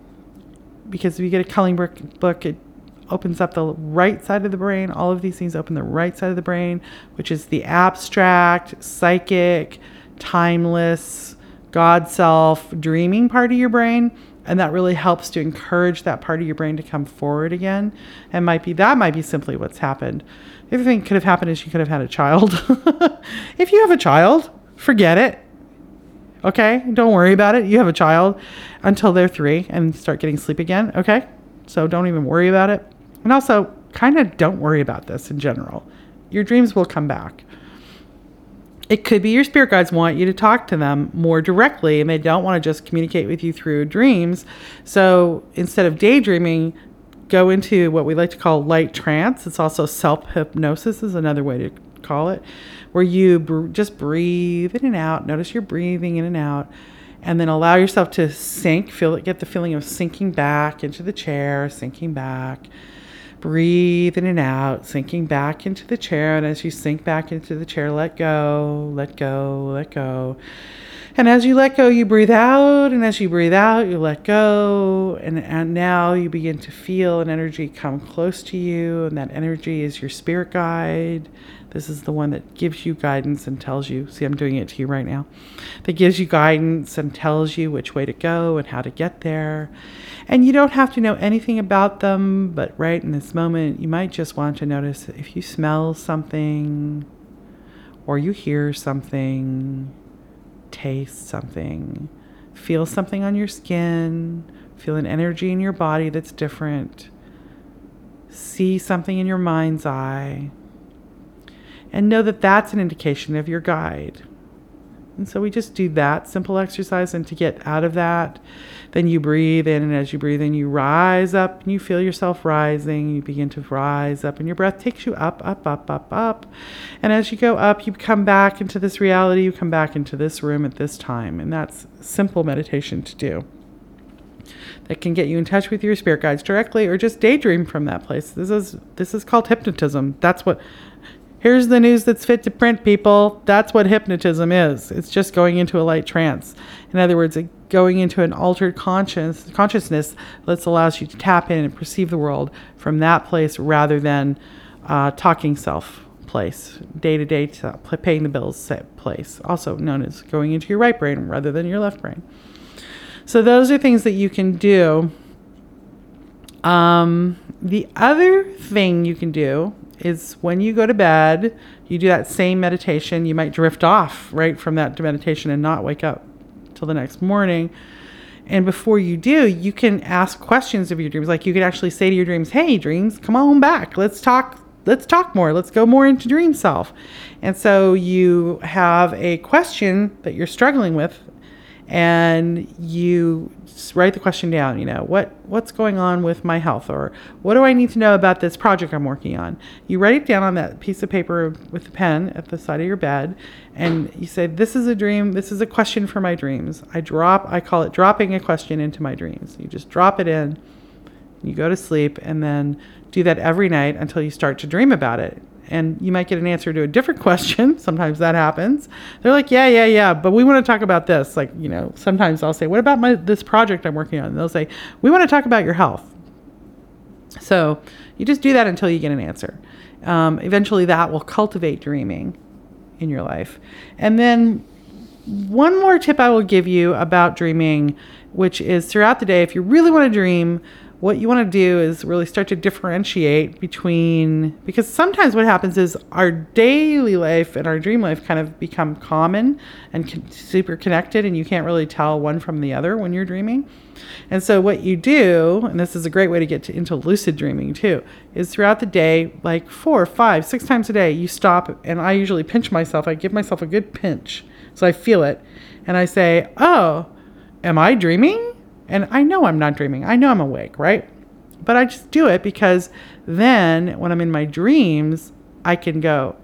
because if you get a coloring book, it opens up the right side of the brain. All of these things open the right side of the brain, which is the abstract, psychic, timeless, God self, dreaming part of your brain. And that really helps to encourage that part of your brain to come forward again. And might be that might be simply what's happened. The other thing could have happened is you could have had a child. if you have a child, forget it. Okay? Don't worry about it. You have a child until they're three and start getting sleep again. Okay? So don't even worry about it. And also, kind of don't worry about this in general. Your dreams will come back. It could be your spirit guides want you to talk to them more directly and they don't want to just communicate with you through dreams. So instead of daydreaming, go into what we like to call light trance. It's also self hypnosis, is another way to call it, where you br- just breathe in and out. Notice you're breathing in and out, and then allow yourself to sink. Feel get the feeling of sinking back into the chair, sinking back. Breathe in and out, sinking back into the chair. And as you sink back into the chair, let go, let go, let go. And as you let go, you breathe out. And as you breathe out, you let go. And, and now you begin to feel an energy come close to you. And that energy is your spirit guide. This is the one that gives you guidance and tells you. See, I'm doing it to you right now. That gives you guidance and tells you which way to go and how to get there. And you don't have to know anything about them, but right in this moment, you might just want to notice if you smell something or you hear something, taste something, feel something on your skin, feel an energy in your body that's different, see something in your mind's eye and know that that's an indication of your guide. And so we just do that simple exercise. And to get out of that, then you breathe in. And as you breathe in, you rise up and you feel yourself rising. You begin to rise up, and your breath takes you up, up, up, up, up. And as you go up, you come back into this reality. You come back into this room at this time. And that's simple meditation to do. That can get you in touch with your spirit guides directly or just daydream from that place. This is this is called hypnotism. That's what Here's the news that's fit to print, people. That's what hypnotism is. It's just going into a light trance. In other words, going into an altered conscious, consciousness that allows you to tap in and perceive the world from that place rather than uh, talking self place, day to day, paying the bills place, also known as going into your right brain rather than your left brain. So, those are things that you can do. Um, the other thing you can do is when you go to bed, you do that same meditation. You might drift off right from that meditation and not wake up till the next morning. And before you do, you can ask questions of your dreams. Like you can actually say to your dreams, "Hey, dreams, come on back. Let's talk. Let's talk more. Let's go more into dream self." And so you have a question that you're struggling with and you write the question down you know what what's going on with my health or what do i need to know about this project i'm working on? You write it down on that piece of paper with a pen at the side of your bed and you say this is a dream this is a question for my dreams. I drop i call it dropping a question into my dreams. You just drop it in you go to sleep and then do that every night until you start to dream about it and you might get an answer to a different question. Sometimes that happens. They're like, yeah, yeah, yeah, but we want to talk about this. Like, you know, sometimes I'll say, what about my this project I'm working on? And they'll say, we want to talk about your health. So you just do that until you get an answer. Um, eventually, that will cultivate dreaming in your life, and then one more tip I will give you about dreaming, which is throughout the day, if you really want to dream, what you want to do is really start to differentiate between because sometimes what happens is our daily life and our dream life kind of become common and con- super connected and you can't really tell one from the other when you're dreaming. And so what you do and this is a great way to get to, into lucid dreaming too is throughout the day like four five six times a day you stop and i usually pinch myself. I give myself a good pinch so i feel it. And i say oh am i dreaming and I know I'm not dreaming. I know I'm awake, right? But I just do it because then when I'm in my dreams, I can go,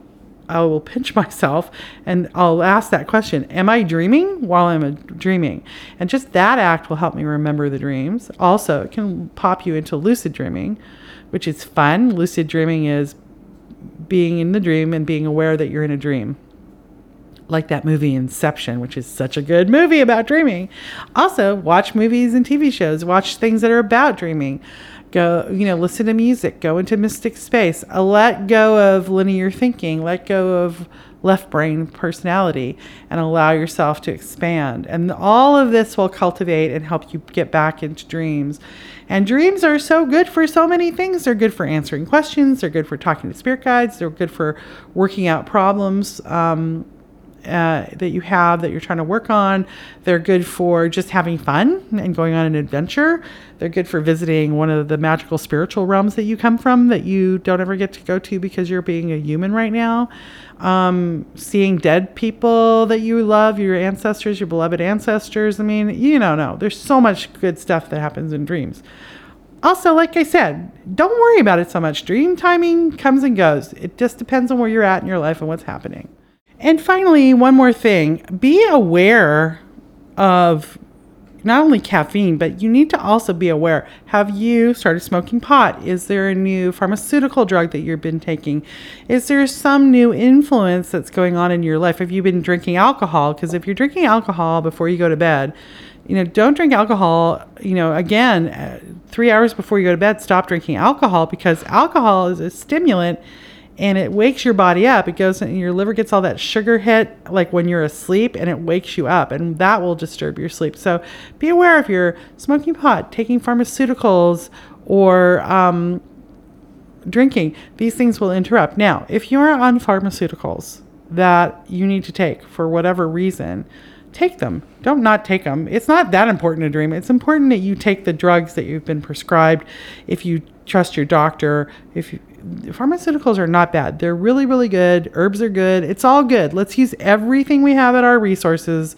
I will pinch myself and I'll ask that question Am I dreaming while I'm dreaming? And just that act will help me remember the dreams. Also, it can pop you into lucid dreaming, which is fun. Lucid dreaming is being in the dream and being aware that you're in a dream like that movie Inception, which is such a good movie about dreaming. Also, watch movies and TV shows, watch things that are about dreaming. Go, you know, listen to music, go into mystic space, uh, let go of linear thinking, let go of left brain personality, and allow yourself to expand. And all of this will cultivate and help you get back into dreams. And dreams are so good for so many things. They're good for answering questions, they're good for talking to spirit guides, they're good for working out problems. Um, uh, that you have that you're trying to work on. They're good for just having fun and going on an adventure. They're good for visiting one of the magical spiritual realms that you come from that you don't ever get to go to because you're being a human right now. Um, seeing dead people that you love, your ancestors, your beloved ancestors. I mean, you know, no, there's so much good stuff that happens in dreams. Also, like I said, don't worry about it so much. Dream timing comes and goes. It just depends on where you're at in your life and what's happening. And finally, one more thing be aware of not only caffeine, but you need to also be aware have you started smoking pot? Is there a new pharmaceutical drug that you've been taking? Is there some new influence that's going on in your life? Have you been drinking alcohol? Because if you're drinking alcohol before you go to bed, you know, don't drink alcohol. You know, again, uh, three hours before you go to bed, stop drinking alcohol because alcohol is a stimulant and it wakes your body up. It goes and your liver gets all that sugar hit like when you're asleep and it wakes you up and that will disturb your sleep. So be aware if you're smoking pot, taking pharmaceuticals, or um, drinking. These things will interrupt. Now, if you're on pharmaceuticals that you need to take for whatever reason, take them. Don't not take them. It's not that important to dream. It's important that you take the drugs that you've been prescribed. If you trust your doctor, if you, pharmaceuticals are not bad. They're really, really good. Herbs are good. It's all good. Let's use everything we have at our resources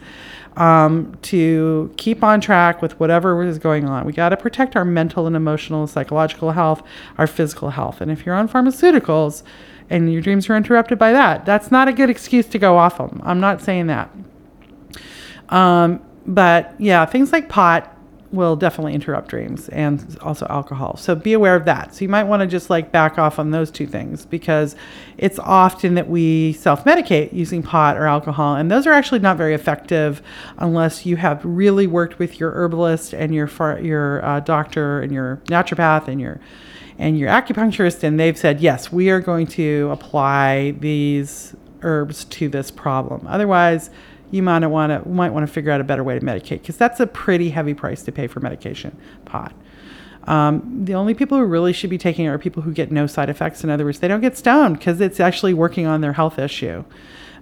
um, to keep on track with whatever is going on. We got to protect our mental and emotional, psychological health, our physical health. And if you're on pharmaceuticals and your dreams are interrupted by that, that's not a good excuse to go off them. I'm not saying that. Um, but yeah, things like pot, will definitely interrupt dreams and also alcohol. So be aware of that. So you might want to just like back off on those two things because it's often that we self medicate using pot or alcohol, and those are actually not very effective unless you have really worked with your herbalist and your your uh, doctor and your naturopath and your and your acupuncturist, and they've said yes, we are going to apply these herbs to this problem. Otherwise, you might want to might want to figure out a better way to medicate because that's a pretty heavy price to pay for medication pot. Um, the only people who really should be taking it are people who get no side effects. In other words, they don't get stoned because it's actually working on their health issue.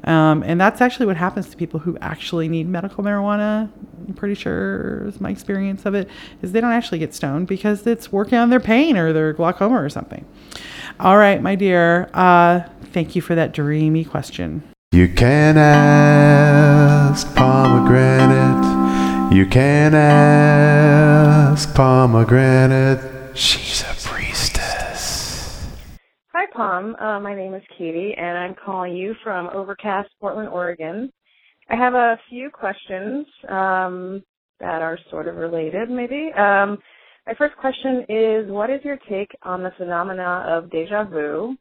Um, and that's actually what happens to people who actually need medical marijuana. I'm pretty sure is my experience of it is they don't actually get stoned because it's working on their pain or their glaucoma or something. All right, my dear. Uh, thank you for that dreamy question. You can ask pomegranate. You can ask pomegranate. She's a priestess. Hi, Pom. Uh, my name is Katie, and I'm calling you from Overcast, Portland, Oregon. I have a few questions um, that are sort of related, maybe. Um, my first question is What is your take on the phenomena of deja vu?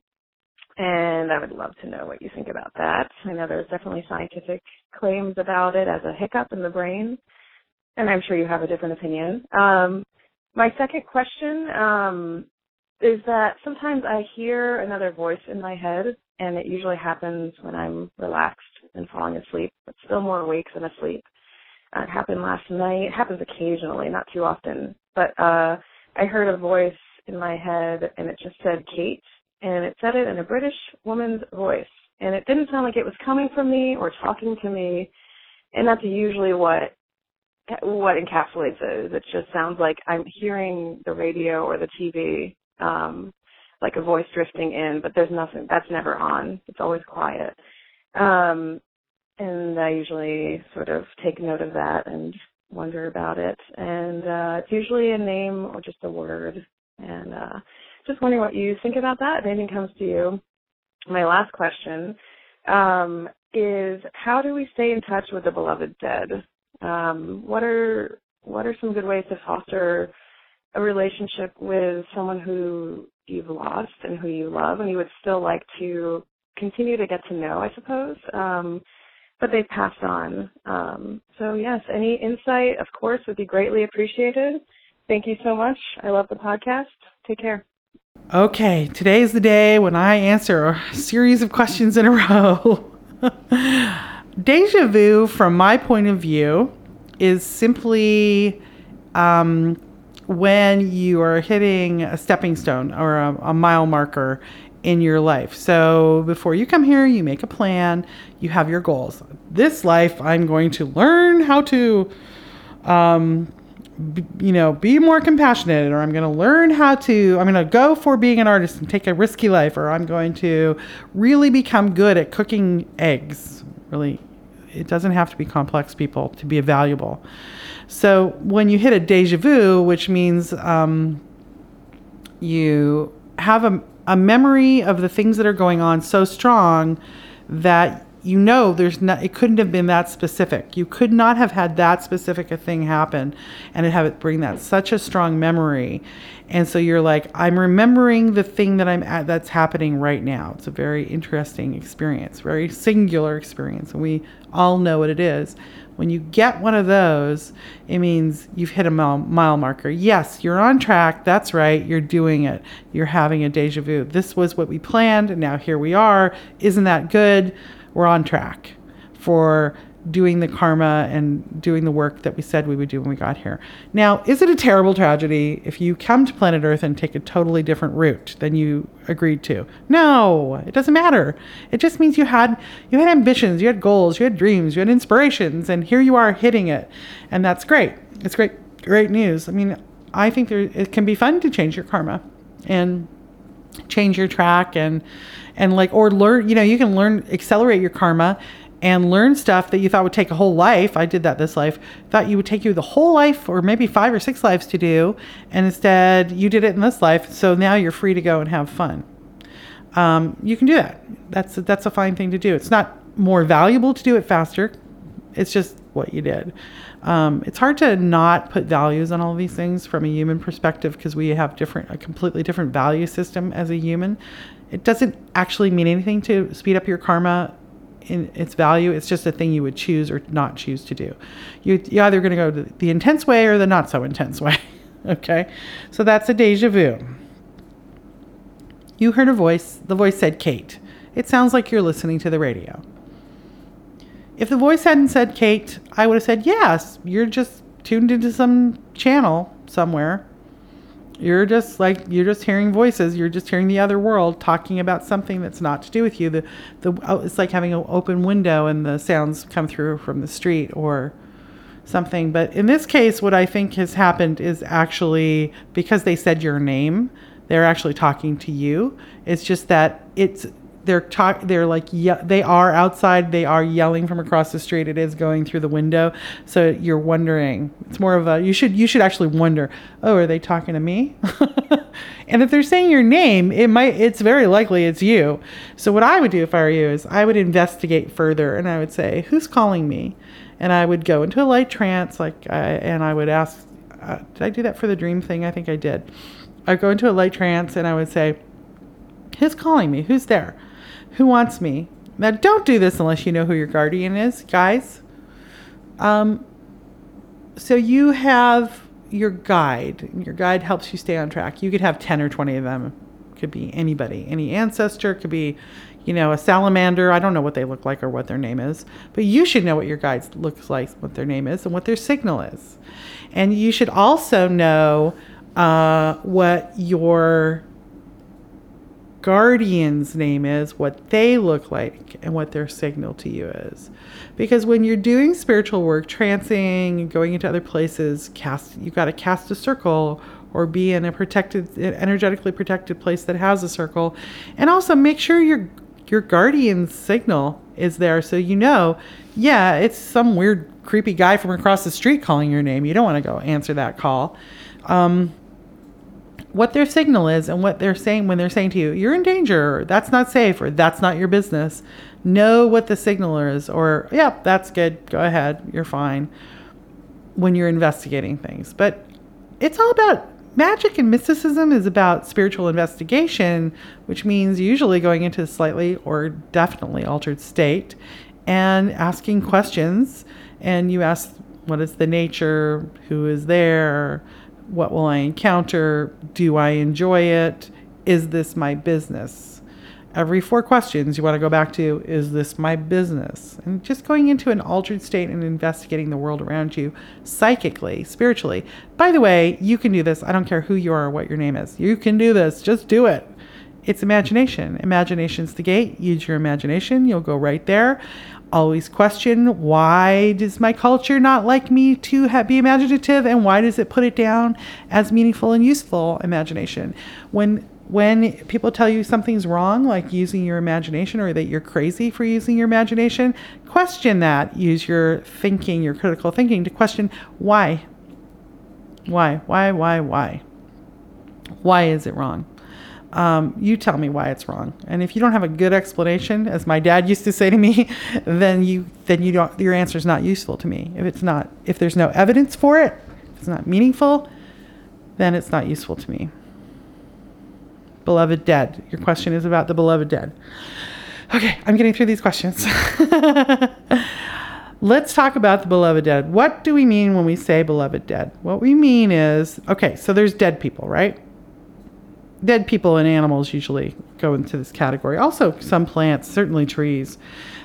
And I would love to know what you think about that. I know there's definitely scientific claims about it as a hiccup in the brain, and I'm sure you have a different opinion. Um, my second question um, is that sometimes I hear another voice in my head, and it usually happens when I'm relaxed and falling asleep, but still more awake than asleep. Uh, it happened last night. It happens occasionally, not too often. But uh I heard a voice in my head and it just said Kate and it said it in a British woman's voice. And it didn't sound like it was coming from me or talking to me. And that's usually what what encapsulates it. It just sounds like I'm hearing the radio or the TV, um, like a voice drifting in, but there's nothing. That's never on. It's always quiet. Um, and I usually sort of take note of that and wonder about it. And uh, it's usually a name or just a word. And uh, just wondering what you think about that. If anything comes to you. My last question um, is: How do we stay in touch with the beloved dead? Um, what are what are some good ways to foster a relationship with someone who you've lost and who you love, and you would still like to continue to get to know, I suppose. Um, but they've passed on. Um, so yes, any insight, of course, would be greatly appreciated. Thank you so much. I love the podcast. Take care. Okay, today is the day when I answer a series of questions in a row. Deja vu, from my point of view, is simply um, when you are hitting a stepping stone or a, a mile marker in your life. So before you come here, you make a plan, you have your goals. This life, I'm going to learn how to, um, you know, be more compassionate, or I'm going to learn how to, I'm going to go for being an artist and take a risky life, or I'm going to really become good at cooking eggs. Really, it doesn't have to be complex people to be valuable. So when you hit a deja vu, which means um, you have a, a memory of the things that are going on so strong that you know there's not it couldn't have been that specific you could not have had that specific a thing happen and have it bring that such a strong memory and so you're like i'm remembering the thing that i'm at that's happening right now it's a very interesting experience very singular experience and we all know what it is when you get one of those, it means you've hit a mile, mile, marker. Yes, you're on track. That's right. You're doing it. You're having a deja vu. This was what we planned, and now here we are. Isn't that good? We're on track for doing the karma and doing the work that we said we would do when we got here. Now, is it a terrible tragedy if you come to planet Earth and take a totally different route than you agreed to? No, it doesn't matter. It just means you had you had ambitions, you had goals, you had dreams, you had inspirations, and here you are hitting it. And that's great. It's great great news. I mean, I think there it can be fun to change your karma and change your track and and like or learn, you know, you can learn accelerate your karma and learn stuff that you thought would take a whole life. I did that this life. Thought you would take you the whole life or maybe five or six lives to do, and instead you did it in this life. So now you're free to go and have fun. Um, you can do that. That's that's a fine thing to do. It's not more valuable to do it faster. It's just what you did. Um, it's hard to not put values on all these things from a human perspective because we have different, a completely different value system as a human. It doesn't actually mean anything to speed up your karma in its value. It's just a thing you would choose or not choose to do. You, you're either going to go the intense way or the not so intense way. okay? So that's a deja vu. You heard a voice. The voice said Kate. It sounds like you're listening to the radio. If the voice hadn't said Kate, I would have said, yes, you're just tuned into some channel somewhere you're just like you're just hearing voices you're just hearing the other world talking about something that's not to do with you. The the oh, it's like having an open window and the sounds come through from the street or something. But in this case what i think has happened is actually because they said your name they're actually talking to you. It's just that it's they're talk they're like yeah they are outside they are yelling from across the street it is going through the window. So you're wondering it's more of a you should you should actually wonder oh are they talking to me? And if they're saying your name it might it's very likely it's you. So what i would do if i were you is i would investigate further and i would say who's calling me? And i would go into a light trance like I, and i would ask uh, did i do that for the dream thing? I think i did. I'd go into a light trance and i would say who's calling me? Who's there who wants me? Now, don't do this unless you know who your guardian is, guys. Um, so you have your guide. Your guide helps you stay on track. You could have 10 or 20 of them. Could be anybody, any ancestor, could be you know, a salamander. I don't know what they look like or what their name is, but you should know what your guide looks like, what their name is, and what their signal is. And you should also know uh, what your guardian's name is, what they look like, and what their signal to you is. Because when you're doing spiritual work, trancing, going into other places, cast you got to cast a circle or be in a protected, energetically protected place that has a circle, and also make sure your your guardian's signal is there, so you know, yeah, it's some weird, creepy guy from across the street calling your name. You don't want to go answer that call. Um, what their signal is and what they're saying when they're saying to you, you're in danger, or that's not safe, or that's not your business. Know what the signal is, or, yeah, that's good, go ahead, you're fine when you're investigating things. But it's all about magic and mysticism is about spiritual investigation, which means usually going into a slightly or definitely altered state and asking questions. And you ask, what is the nature? Who is there? What will I encounter? Do I enjoy it? Is this my business? Every four questions you want to go back to is this my business? And just going into an altered state and investigating the world around you psychically, spiritually. By the way, you can do this. I don't care who you are or what your name is. You can do this. Just do it. It's imagination. Imagination's the gate. Use your imagination. You'll go right there always question why does my culture not like me to ha- be imaginative and why does it put it down as meaningful and useful imagination? When when people tell you something's wrong like using your imagination or that you're crazy for using your imagination question that. Use your thinking your critical thinking to question why. Why why why why? Why is it wrong um, you tell me why it's wrong. And if you don't have a good explanation, as my dad used to say to me, then you then you don't your answer is not useful to me. If it's not if there's no evidence for it, if it's not meaningful, then it's not useful to me. Beloved dead. Your question is about the beloved dead. Okay, I'm getting through these questions. Let's talk about the beloved dead. What do we mean when we say beloved dead? What we mean is okay, so there's dead people, right? Dead people and animals usually go into this category. Also, some plants, certainly trees.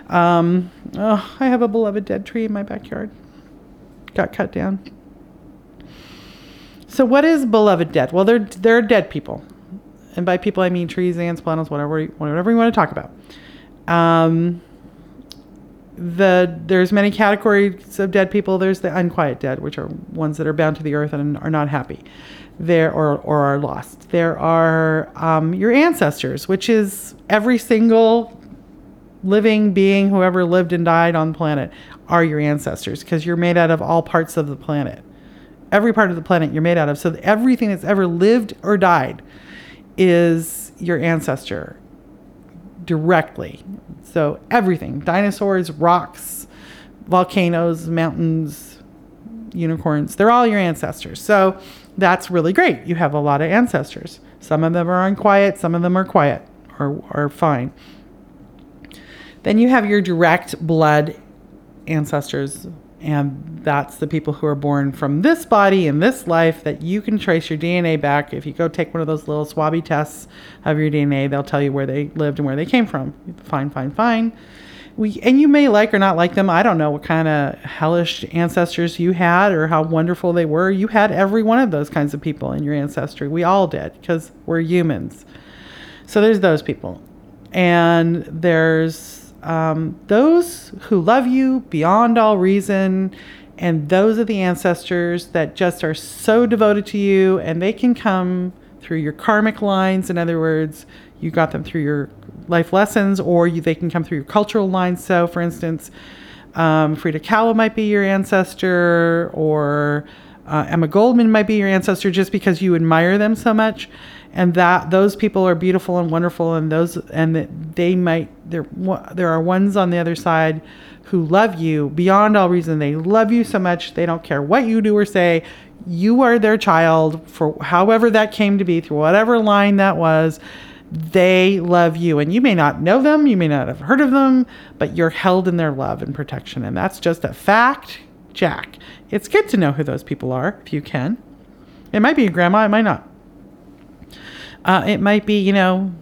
Um, oh, I have a beloved dead tree in my backyard. Got cut down. So, what is beloved dead? Well, they're they're dead people, and by people I mean trees, ants, planets, whatever whatever you want to talk about. Um, the there's many categories of dead people. There's the unquiet dead, which are ones that are bound to the earth and are not happy there or, or are lost. There are um, your ancestors, which is every single living being who ever lived and died on the planet are your ancestors because you're made out of all parts of the planet. Every part of the planet you're made out of. So everything that's ever lived or died is your ancestor directly. So everything dinosaurs, rocks, volcanoes, mountains, unicorns they're all your ancestors. So that's really great. You have a lot of ancestors. Some of them are unquiet, some of them are quiet or are fine. Then you have your direct blood ancestors, and that's the people who are born from this body in this life that you can trace your DNA back. If you go take one of those little swabby tests of your DNA, they'll tell you where they lived and where they came from. Fine, fine, fine we and you may like or not like them. I don't know what kind of hellish ancestors you had or how wonderful they were. You had every one of those kinds of people in your ancestry. We all did because we're humans. So there's those people, and there's um, those who love you beyond all reason. And those are the ancestors that just are so devoted to you, and they can come through your karmic lines. In other words, you got them through your life lessons, or you, they can come through your cultural lines. So, for instance, um, Frida Kahlo might be your ancestor, or uh, Emma Goldman might be your ancestor, just because you admire them so much, and that those people are beautiful and wonderful, and those and that they might there there are ones on the other side who love you beyond all reason. They love you so much they don't care what you do or say. You are their child for however that came to be through whatever line that was they love you and you may not know them you may not have heard of them but you're held in their love and protection and that's just a fact jack it's good to know who those people are if you can it might be your grandma it might not uh, it might be you know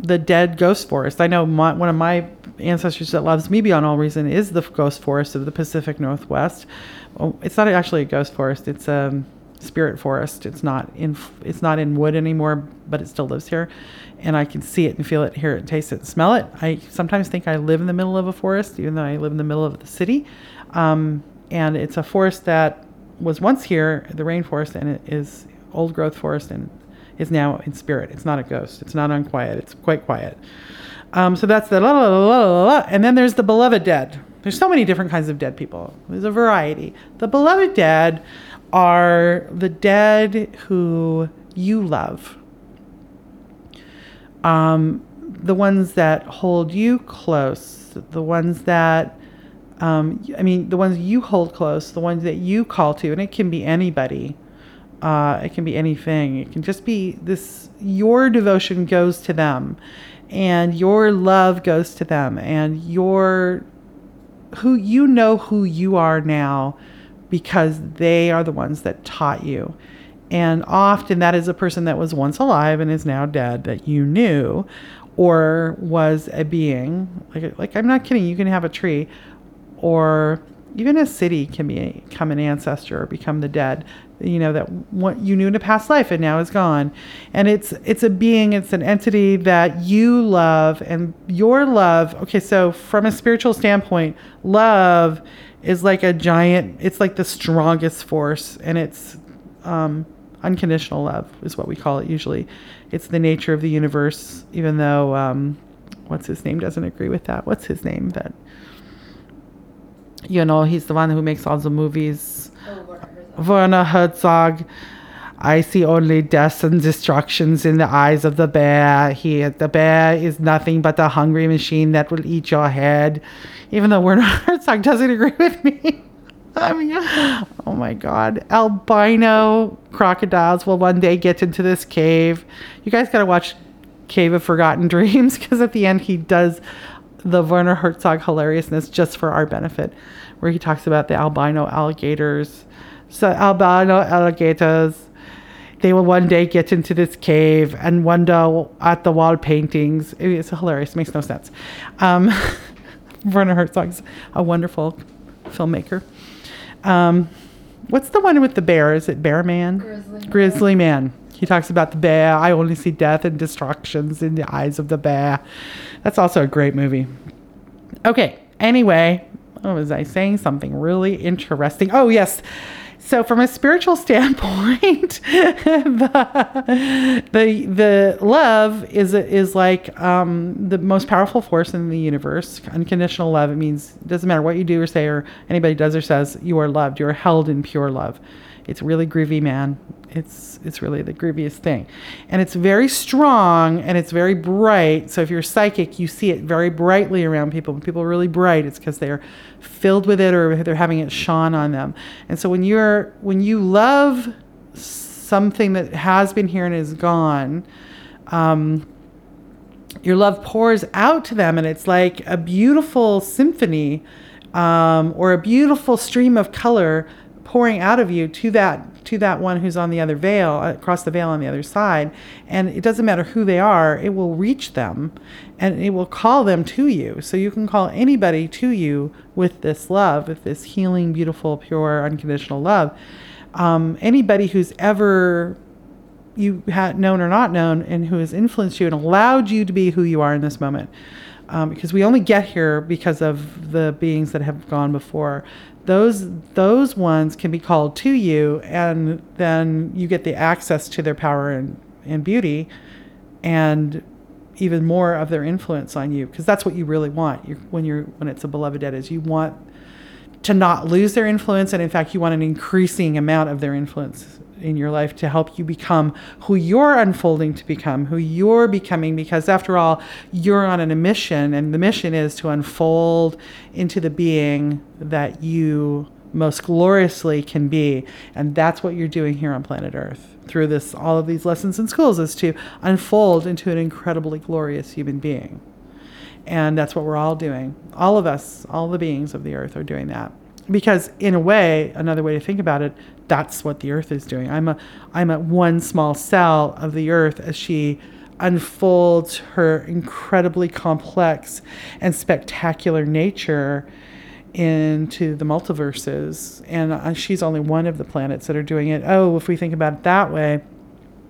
the dead ghost forest. I know my, one of my ancestors that loves me beyond all reason is the ghost forest of the Pacific Northwest. Oh, it's not actually a ghost forest. It's a spirit forest. It's not in it's not in wood anymore, but it still lives here, and I can see it and feel it, hear it, taste it, smell it. I sometimes think I live in the middle of a forest, even though I live in the middle of the city. Um, and it's a forest that was once here, the rainforest, and it is old growth forest and is now in spirit. It's not a ghost. It's not unquiet. It's quite quiet. Um, so that's the la la la la la. And then there's the beloved dead. There's so many different kinds of dead people. There's a variety. The beloved dead are the dead who you love. Um, the ones that hold you close, the ones that, um, I mean, the ones you hold close, the ones that you call to, and it can be anybody. Uh, it can be anything. It can just be this. Your devotion goes to them, and your love goes to them, and your who you know who you are now because they are the ones that taught you. And often that is a person that was once alive and is now dead that you knew or was a being. Like like I'm not kidding, you can have a tree or even a city can be, become an ancestor or become the dead you know that what you knew in a past life and now is gone and it's it's a being it's an entity that you love and your love okay so from a spiritual standpoint love is like a giant it's like the strongest force and it's um, unconditional love is what we call it usually it's the nature of the universe even though um, what's his name doesn't agree with that what's his name that you know he's the one who makes all the movies Werner Herzog. I see only deaths and destructions in the eyes of the bear. He, the bear is nothing but a hungry machine that will eat your head. Even though Werner Herzog doesn't agree with me. I mean, oh my God. Albino crocodiles will one day get into this cave. You guys got to watch Cave of Forgotten Dreams because at the end he does the Werner Herzog hilariousness just for our benefit, where he talks about the albino alligators so albino alligators they will one day get into this cave and wonder at the wall paintings. It's hilarious. Makes no sense. Um, Werner Herzog's a wonderful filmmaker. Um, what's the one with the bear? Is it Bear Man? Grizzly, Grizzly Man. He talks about the bear. I only see death and destructions in the eyes of the bear. That's also a great movie. Okay. Anyway, oh, was I saying something really interesting? Oh, yes. So, from a spiritual standpoint, the, the the love is is like um, the most powerful force in the universe. Unconditional love. It means it doesn't matter what you do or say or anybody does or says. You are loved. You are held in pure love. It's really groovy, man. It's it's really the grooviest thing, and it's very strong and it's very bright. So if you're psychic, you see it very brightly around people. When people are really bright, it's because they're filled with it or they're having it shone on them. And so when you're when you love something that has been here and is gone. Um, your love pours out to them, and it's like a beautiful symphony um, or a beautiful stream of color pouring out of you to that to that one who's on the other veil across the veil on the other side. And it doesn't matter who they are it will reach them and it will call them to you. So you can call anybody to you with this love with this healing beautiful pure unconditional love. Um, anybody who's ever you had known or not known and who has influenced you and allowed you to be who you are in this moment. Um, because we only get here because of the beings that have gone before those those ones can be called to you and then you get the access to their power and, and beauty and even more of their influence on you because that's what you really want. You're, when you're when it's a beloved dead is you want to not lose their influence and in fact you want an increasing amount of their influence in your life to help you become who you're unfolding to become, who you're becoming, because after all, you're on a mission, and the mission is to unfold into the being that you most gloriously can be. And that's what you're doing here on planet Earth through this all of these lessons in schools is to unfold into an incredibly glorious human being. And that's what we're all doing. All of us, all the beings of the earth are doing that because in a way another way to think about it that's what the earth is doing i'm a i'm a one small cell of the earth as she unfolds her incredibly complex and spectacular nature into the multiverses. And uh, she's only one of the planets that are doing it. Oh, if we think about it that way,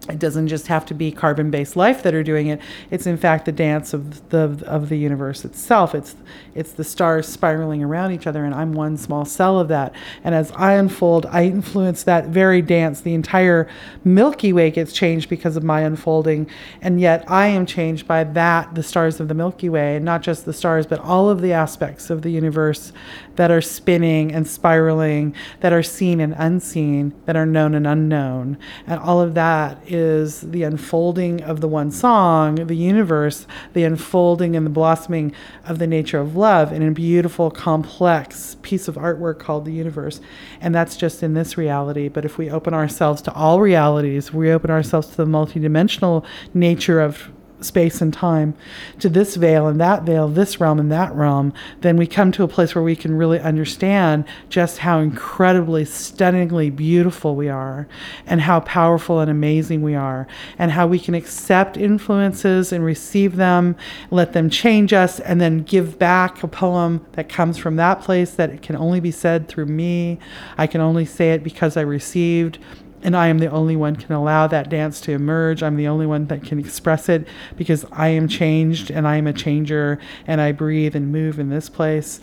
it doesn't just have to be carbon-based life that are doing it. It's in fact the dance of the of the universe itself. It's it's the stars spiraling around each other, and I'm one small cell of that. And as I unfold, I influence that very dance. The entire Milky Way gets changed because of my unfolding, and yet I am changed by that, the stars of the Milky Way, and not just the stars, but all of the aspects of the universe that are spinning and spiraling, that are seen and unseen, that are known and unknown, and all of that is the unfolding of the one song, the universe, the unfolding and the blossoming of the nature of love in a beautiful, complex piece of artwork called the universe. And that's just in this reality. But if we open ourselves to all realities, we open ourselves to the multidimensional nature of space and time to this veil and that veil, this realm and that realm, then we come to a place where we can really understand just how incredibly, stunningly beautiful we are, and how powerful and amazing we are, and how we can accept influences and receive them, let them change us, and then give back a poem that comes from that place that it can only be said through me. I can only say it because I received and I am the only one can allow that dance to emerge. I'm the only one that can express it because I am changed and I am a changer and I breathe and move in this place.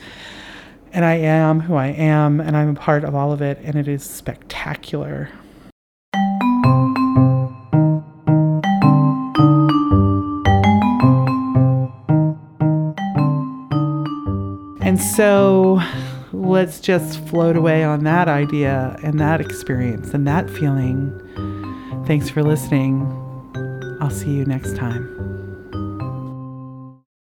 And I am who I am and I'm a part of all of it and it is spectacular. And so let's just float away on that idea and that experience and that feeling. Thanks for listening. I'll see you next time.